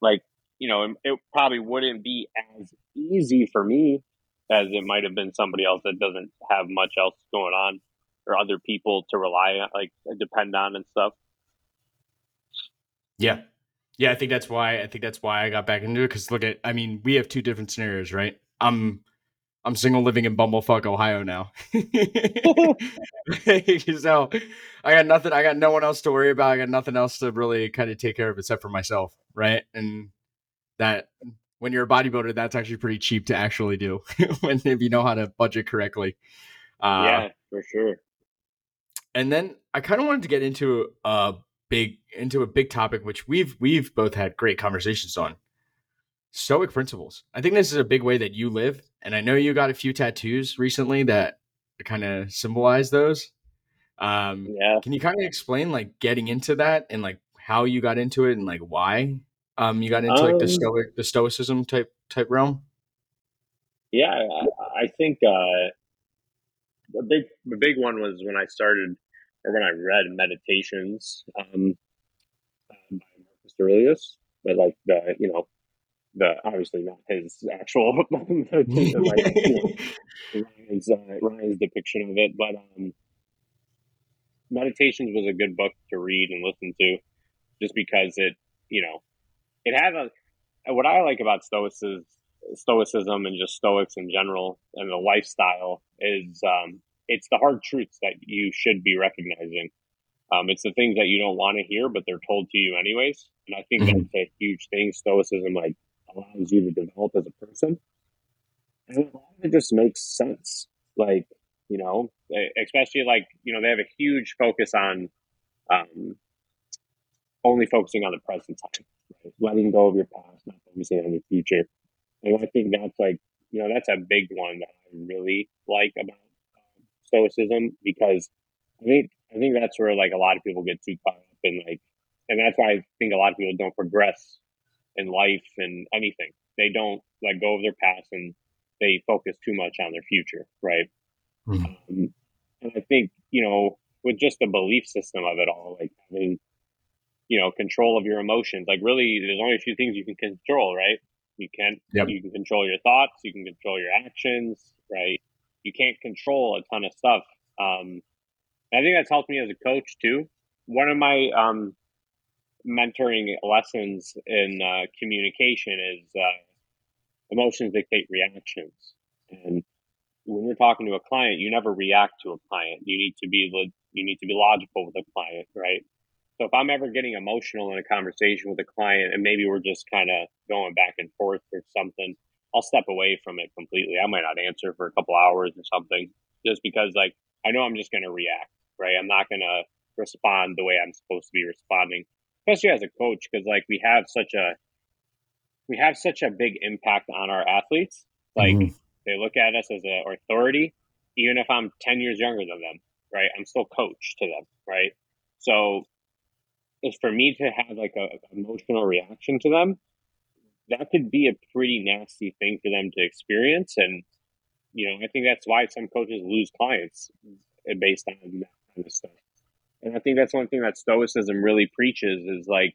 like you know, it probably wouldn't be as easy for me as it might have been somebody else that doesn't have much else going on or other people to rely on, like depend on and stuff. Yeah. Yeah, I think that's why I think that's why I got back into it because look at I mean we have two different scenarios, right? I'm I'm single living in Bumblefuck, Ohio now. so I got nothing I got no one else to worry about. I got nothing else to really kind of take care of except for myself, right? And that when you're a bodybuilder, that's actually pretty cheap to actually do when if you know how to budget correctly. Uh, yeah, for sure. And then I kind of wanted to get into a big into a big topic which we've we've both had great conversations on. Stoic principles. I think this is a big way that you live, and I know you got a few tattoos recently that kind of symbolize those. Um, yeah. Can you kind of explain like getting into that and like how you got into it and like why um, you got into like the um stoic, the stoicism type type realm. Yeah, I, I think uh, the big the big one was when I started or when I read Meditations um, by Marcus Aurelius, but like the you know the obviously not his actual meditation, like, you know, Ryan's, uh, Ryan's depiction of it, but um, Meditations was a good book to read and listen to, just because it you know it has a what I like about stoicism, stoicism and just stoics in general and the lifestyle is um, it's the hard truths that you should be recognizing. Um, it's the things that you don't want to hear, but they're told to you anyways. And I think mm-hmm. that's a huge thing. Stoicism like allows you to develop as a person, and it just makes sense. Like you know, especially like you know, they have a huge focus on um, only focusing on the present time right? letting go of your past, not focusing on your future. And I think that's like, you know, that's a big one that I really like about um, Stoicism because I think I think that's where like a lot of people get too caught up in like, and that's why I think a lot of people don't progress in life and anything. They don't let go of their past and they focus too much on their future, right? Mm-hmm. Um, and I think you know, with just the belief system of it all, like having you know, control of your emotions. Like really, there's only a few things you can control, right? You can't, yep. you can control your thoughts, you can control your actions, right? You can't control a ton of stuff. Um, I think that's helped me as a coach too. One of my, um, mentoring lessons in uh, communication is uh, emotions dictate reactions. And when you're talking to a client, you never react to a client. You need to be you need to be logical with a client, right? So if I'm ever getting emotional in a conversation with a client and maybe we're just kind of going back and forth or something, I'll step away from it completely. I might not answer for a couple hours or something just because like I know I'm just going to react, right? I'm not going to respond the way I'm supposed to be responding, especially as a coach because like we have such a we have such a big impact on our athletes. Like mm-hmm. they look at us as an authority, even if I'm 10 years younger than them, right? I'm still coach to them, right? So is for me to have like a, emotional reaction to them, that could be a pretty nasty thing for them to experience. And, you know, I think that's why some coaches lose clients based on that kind of stuff. And I think that's one thing that Stoicism really preaches is like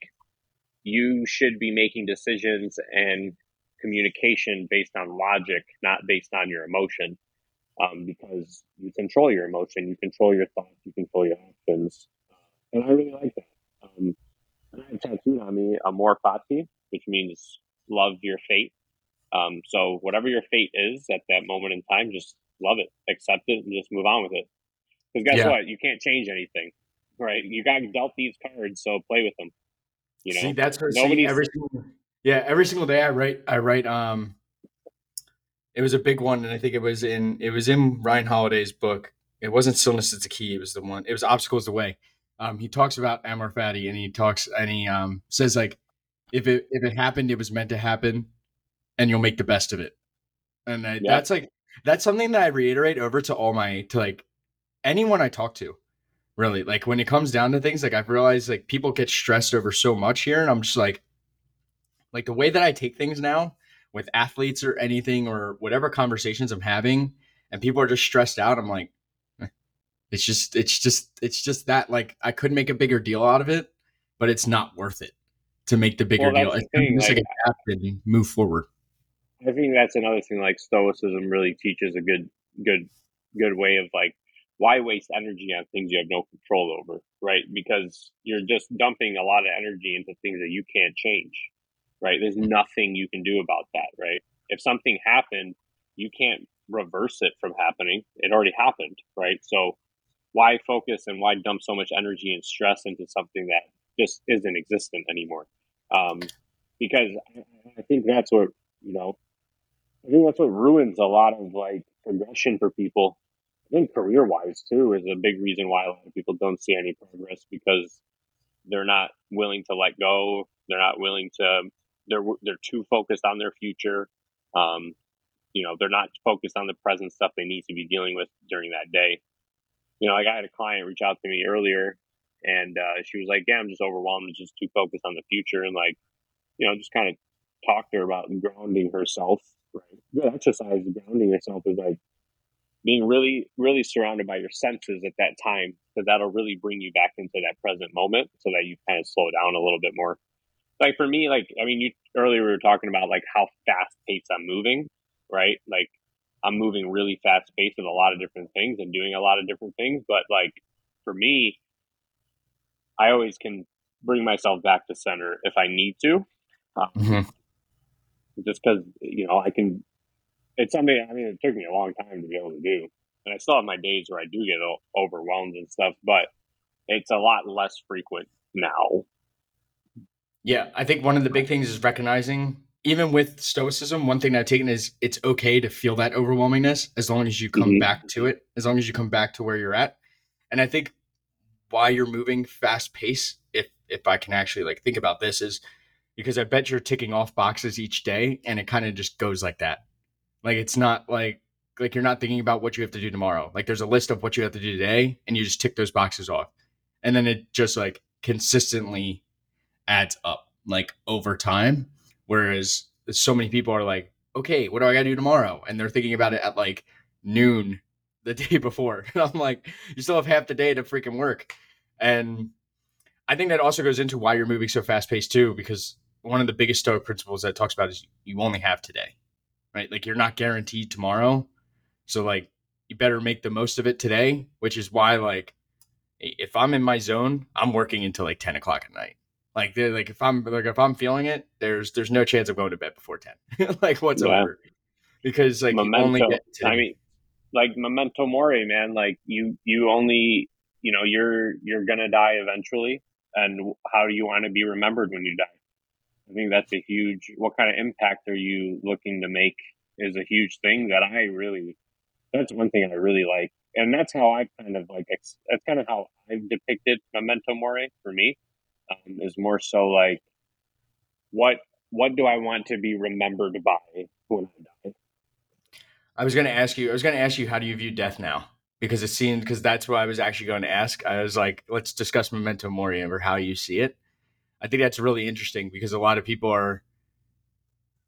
you should be making decisions and communication based on logic, not based on your emotion. Um, because you control your emotion, you control your thoughts, you control your actions. And I really like that. Um, and I have tattooed on me Amor Fati, which means love your fate. Um, so whatever your fate is at that moment in time, just love it, accept it, and just move on with it. Because guess yeah. what? You can't change anything, right? You got dealt these cards, so play with them. You know, see, that's what, see, every single, yeah, every single day I write, I write, um, it was a big one, and I think it was in, it was in Ryan Holiday's book. It wasn't stillness is the key. It was the one. It was obstacles the way. Um, he talks about Amor Fati, and he talks, and he um says like, if it if it happened, it was meant to happen, and you'll make the best of it. And I, yeah. that's like that's something that I reiterate over to all my to like anyone I talk to really like when it comes down to things like i've realized like people get stressed over so much here and i'm just like like the way that i take things now with athletes or anything or whatever conversations i'm having and people are just stressed out i'm like eh, it's just it's just it's just that like i could make a bigger deal out of it but it's not worth it to make the bigger well, deal. the thing, just like, like and move forward. I think that's another thing like stoicism really teaches a good good good way of like why waste energy on things you have no control over, right? Because you're just dumping a lot of energy into things that you can't change, right? There's nothing you can do about that, right? If something happened, you can't reverse it from happening. It already happened, right? So why focus and why dump so much energy and stress into something that just isn't existent anymore? Um, because I think that's what, you know, I think that's what ruins a lot of like progression for people I think career wise too is a big reason why a lot of people don't see any progress because they're not willing to let go. They're not willing to. They're they're too focused on their future. Um, you know, they're not focused on the present stuff they need to be dealing with during that day. You know, like I had a client reach out to me earlier, and uh, she was like, "Yeah, I'm just overwhelmed. just too focused on the future." And like, you know, just kind of talk to her about grounding herself. Right, good exercise. Grounding yourself is like being really, really surrounded by your senses at that time, because that'll really bring you back into that present moment so that you kind of slow down a little bit more. Like for me, like, I mean, you earlier we were talking about like how fast paced I'm moving, right? Like I'm moving really fast paced with a lot of different things and doing a lot of different things. But like for me, I always can bring myself back to center if I need to. Mm-hmm. Just because, you know, I can it's something. I mean, it took me a long time to be able to do, and I still have my days where I do get overwhelmed and stuff, but it's a lot less frequent now. Yeah, I think one of the big things is recognizing, even with stoicism, one thing I've taken is it's okay to feel that overwhelmingness as long as you come mm-hmm. back to it, as long as you come back to where you're at. And I think why you're moving fast pace, if if I can actually like think about this, is because I bet you're ticking off boxes each day, and it kind of just goes like that. Like it's not like like you're not thinking about what you have to do tomorrow. Like there's a list of what you have to do today and you just tick those boxes off. And then it just like consistently adds up like over time. Whereas so many people are like, okay, what do I gotta do tomorrow? And they're thinking about it at like noon the day before. And I'm like, you still have half the day to freaking work. And I think that also goes into why you're moving so fast paced too, because one of the biggest Stoic principles that talks about is you only have today right? Like you're not guaranteed tomorrow. So like you better make the most of it today, which is why like if I'm in my zone, I'm working until like 10 o'clock at night. Like they're like if I'm like if I'm feeling it, there's there's no chance of going to bed before 10. like whatsoever. Yeah. Because like memento, only I mean like memento mori, man. Like you you only you know, you're you're gonna die eventually. And how do you want to be remembered when you die? I think that's a huge. What kind of impact are you looking to make? Is a huge thing that I really. That's one thing I really like, and that's how I kind of like. That's kind of how I've depicted memento mori for me. Um, is more so like, what what do I want to be remembered by when I die? I was going to ask you. I was going to ask you, how do you view death now? Because it seemed because that's what I was actually going to ask. I was like, let's discuss memento mori or how you see it. I think that's really interesting because a lot of people are.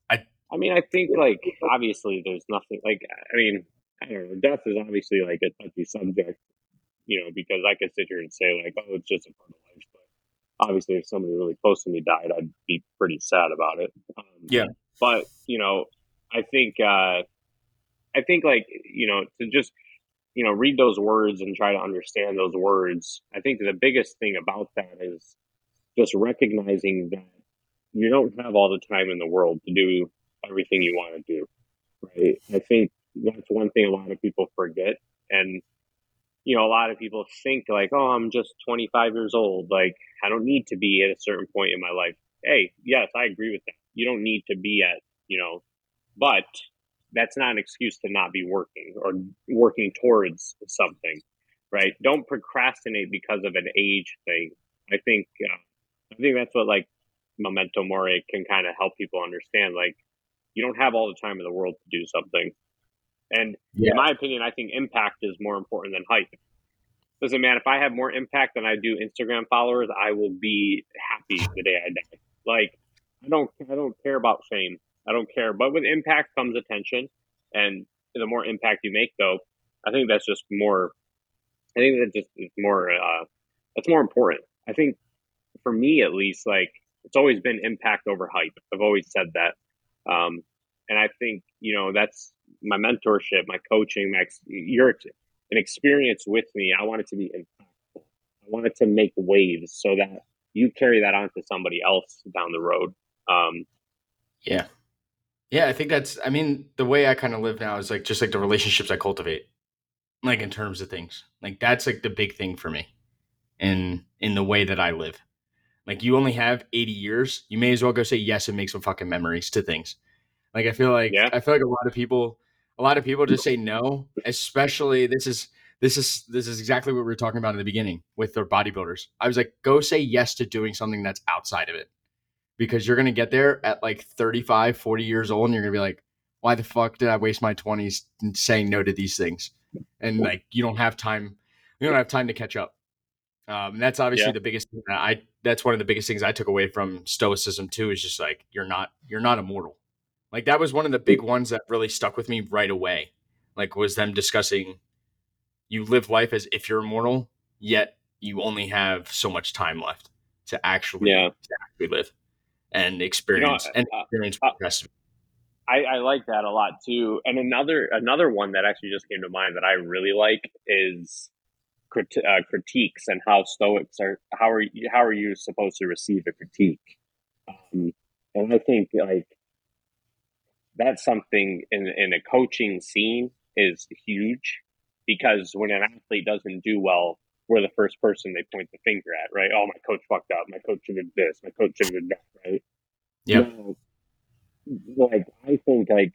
I I mean, I think like obviously there's nothing like I mean I don't know. Death is obviously like a touchy subject, you know, because I could sit here and say like, oh, it's just a part of life, but obviously if somebody really close to me died, I'd be pretty sad about it. Um, yeah, but you know, I think uh, I think like you know to just you know read those words and try to understand those words. I think the biggest thing about that is just recognizing that you don't have all the time in the world to do everything you want to do. Right. I think that's one thing a lot of people forget. And, you know, a lot of people think like, oh, I'm just 25 years old. Like, I don't need to be at a certain point in my life. Hey, yes, I agree with that. You don't need to be at, you know, but that's not an excuse to not be working or working towards something, right? Don't procrastinate because of an age thing. I think, uh, I think that's what like memento mori can kind of help people understand. Like, you don't have all the time in the world to do something. And yeah. in my opinion, I think impact is more important than hype. Listen, man, if I have more impact than I do Instagram followers, I will be happy the day I die. Like, I don't, I don't care about fame. I don't care. But with impact comes attention, and the more impact you make, though, I think that's just more. I think that just is more. Uh, that's more important. I think for me, at least, like it's always been impact over hype. I've always said that. Um, and I think, you know, that's my mentorship, my coaching, my, you're an experience with me. I want it to be impactful. I want it to make waves so that you carry that on to somebody else down the road. Um, yeah. Yeah. I think that's, I mean, the way I kind of live now is like, just like the relationships I cultivate, like in terms of things, like that's like the big thing for me in, in the way that I live. Like you only have 80 years. You may as well go say yes and make some fucking memories to things. Like I feel like yeah. I feel like a lot of people a lot of people just say no, especially this is this is this is exactly what we were talking about in the beginning with their bodybuilders. I was like, go say yes to doing something that's outside of it. Because you're gonna get there at like 35, 40 years old, and you're gonna be like, why the fuck did I waste my 20s saying no to these things? And like you don't have time, you don't have time to catch up. Um, and that's obviously yeah. the biggest thing that I that's one of the biggest things I took away from stoicism too is just like you're not you're not immortal. Like that was one of the big ones that really stuck with me right away. Like was them discussing you live life as if you're immortal, yet you only have so much time left to actually yeah. to actually live and experience you know, and uh, experience uh, uh, I, I like that a lot too. And another another one that actually just came to mind that I really like is crit- uh, critiques and how Stoics are. How are you, how are you supposed to receive a critique? Um, and I think like that's something in in a coaching scene is huge because when an athlete doesn't do well, we're the first person they point the finger at, right? Oh, my coach fucked up. My coach did this. My coach did that, right? Yeah. like I think like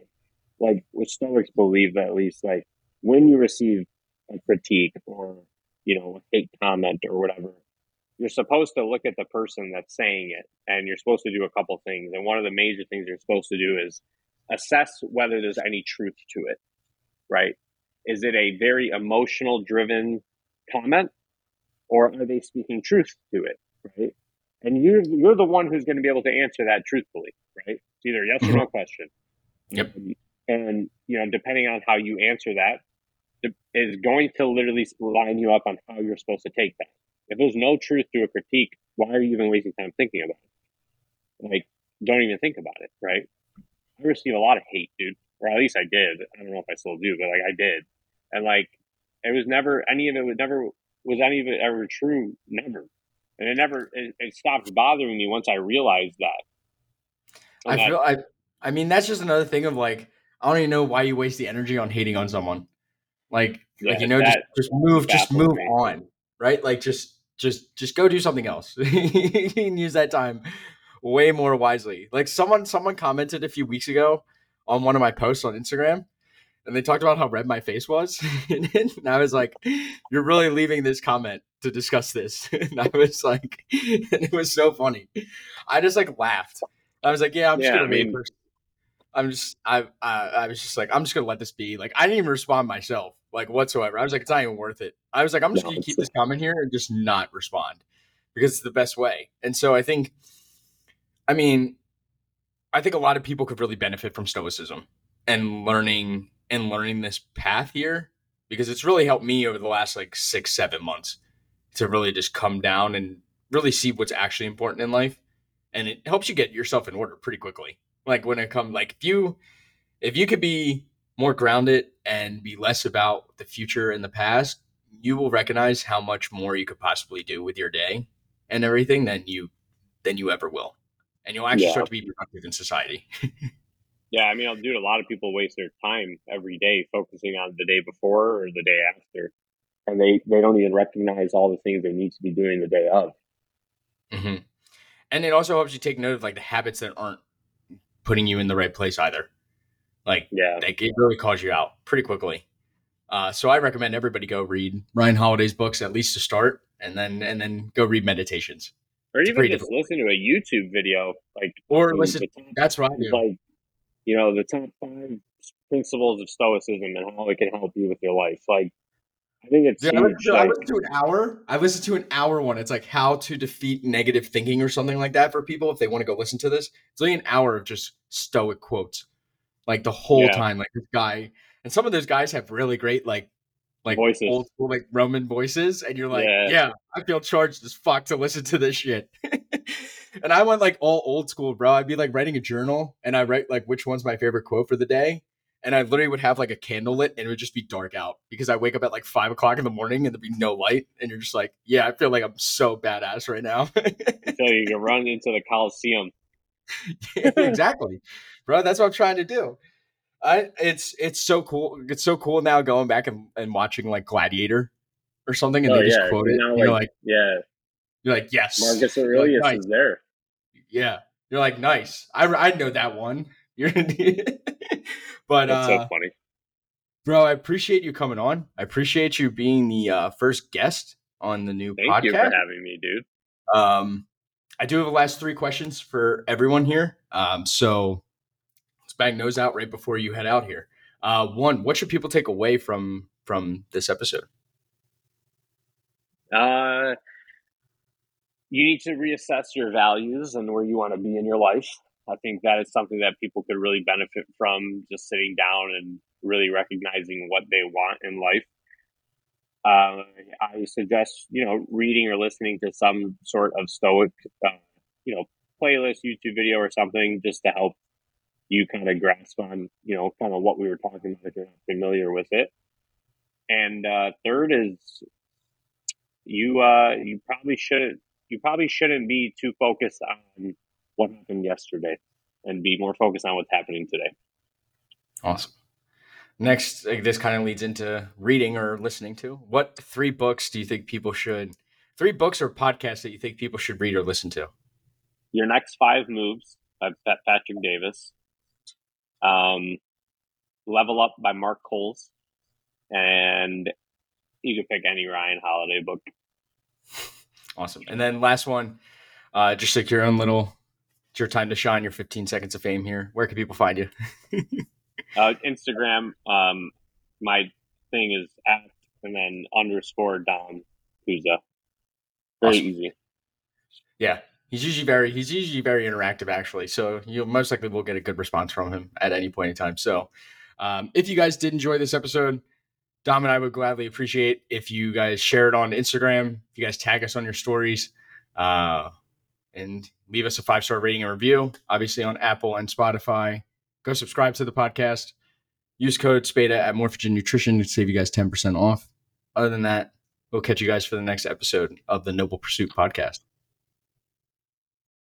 like what Stoics believe at least like when you receive a critique or you know, a hate comment or whatever, you're supposed to look at the person that's saying it and you're supposed to do a couple things. And one of the major things you're supposed to do is assess whether there's any truth to it, right? Is it a very emotional driven comment or are they speaking truth to it, right? And you're, you're the one who's going to be able to answer that truthfully, right? It's either yes or no mm-hmm. question. Yep. And, you know, depending on how you answer that, is going to literally line you up on how you're supposed to take that. If there's no truth to a critique, why are you even wasting time thinking about it? Like, don't even think about it, right? I receive a lot of hate, dude, or at least I did. I don't know if I still do, but like I did, and like it was never any of it was never was any of it ever true, never, and it never it, it stopped bothering me once I realized that. I feel I I mean that's just another thing of like I don't even know why you waste the energy on hating on someone. Like, yeah, like you know, just just move, just move me. on, right? Like just just just go do something else. you can use that time way more wisely. Like someone someone commented a few weeks ago on one of my posts on Instagram, and they talked about how red my face was, and I was like, "You're really leaving this comment to discuss this?" And I was like, and it was so funny. I just like laughed. I was like, "Yeah, I'm just yeah, gonna I mean, I'm just I uh, I was just like I'm just gonna let this be. Like I didn't even respond myself like whatsoever. I was like it's not even worth it. I was like I'm just no, gonna keep this comment here and just not respond because it's the best way. And so I think, I mean, I think a lot of people could really benefit from stoicism and learning and learning this path here because it's really helped me over the last like six seven months to really just come down and really see what's actually important in life and it helps you get yourself in order pretty quickly like when it comes, like if you if you could be more grounded and be less about the future and the past, you will recognize how much more you could possibly do with your day and everything than you than you ever will, and you'll actually yeah. start to be productive in society. Yeah, I mean, dude, a lot of people waste their time every day focusing on the day before or the day after, and they they don't even recognize all the things they need to be doing the day of. Mm-hmm. And it also helps you take note of like the habits that aren't putting you in the right place either. Like, yeah, like it really calls you out pretty quickly. Uh, so I recommend everybody go read Ryan Holiday's books at least to start, and then and then go read meditations, or even just difficult. listen to a YouTube video, like or listen. That's right. Like you know the top five principles of Stoicism and how it can help you with your life. Like I think it's. Yeah, I, listen to, I listen to an hour. I listened to an hour one. It's like how to defeat negative thinking or something like that for people if they want to go listen to this. It's only an hour of just stoic quotes, like the whole yeah. time. Like this guy, and some of those guys have really great like like voices. old school like Roman voices, and you're like, yeah. yeah, I feel charged as fuck to listen to this shit. and I went like all old school, bro. I'd be like writing a journal, and I write like which one's my favorite quote for the day, and I literally would have like a candle lit and it would just be dark out because I wake up at like five o'clock in the morning and there'd be no light. And you're just like, yeah, I feel like I'm so badass right now. so you can run into the Coliseum. yeah, exactly, bro. That's what I'm trying to do. I it's it's so cool. It's so cool now going back and, and watching like Gladiator or something, and oh, they just yeah. quote it. Now, you're like, yeah, you're like, yes, Marcus Aurelius like, nice. is there. Yeah, you're like, nice. I I know that one. You're but That's uh, so funny. Bro, I appreciate you coming on. I appreciate you being the uh, first guest on the new Thank podcast. you for having me, dude. Um, I do have the last three questions for everyone here. Um, so bang those out right before you head out here. Uh, one, what should people take away from from this episode? Uh, you need to reassess your values and where you want to be in your life. I think that is something that people could really benefit from just sitting down and really recognizing what they want in life. Uh, I suggest, you know, reading or listening to some sort of Stoic, uh, you know, playlist, YouTube video or something just to help you kind of grasp on, you know, kind of what we were talking about if you're not familiar with it. And uh, third is you uh, you probably shouldn't you probably shouldn't be too focused on what happened yesterday and be more focused on what's happening today. Awesome. Next, this kind of leads into reading or listening to. What three books do you think people should, three books or podcasts that you think people should read or listen to? Your Next Five Moves by Patrick Davis. Um, Level Up by Mark Coles. And you can pick any Ryan Holiday book. Awesome. And then last one, uh, just like your own little it's your time to shine. Your 15 seconds of fame here. Where can people find you? uh, Instagram. Um, my thing is at and then underscore Dom Kuza. Very awesome. easy. Yeah, he's usually very he's usually very interactive actually. So you most likely will get a good response from him at any point in time. So um, if you guys did enjoy this episode, Dom and I would gladly appreciate if you guys share it on Instagram. If you guys tag us on your stories. Uh, and leave us a five star rating and review, obviously on Apple and Spotify. Go subscribe to the podcast. Use code SPADA at Morphogen Nutrition to save you guys 10% off. Other than that, we'll catch you guys for the next episode of the Noble Pursuit podcast.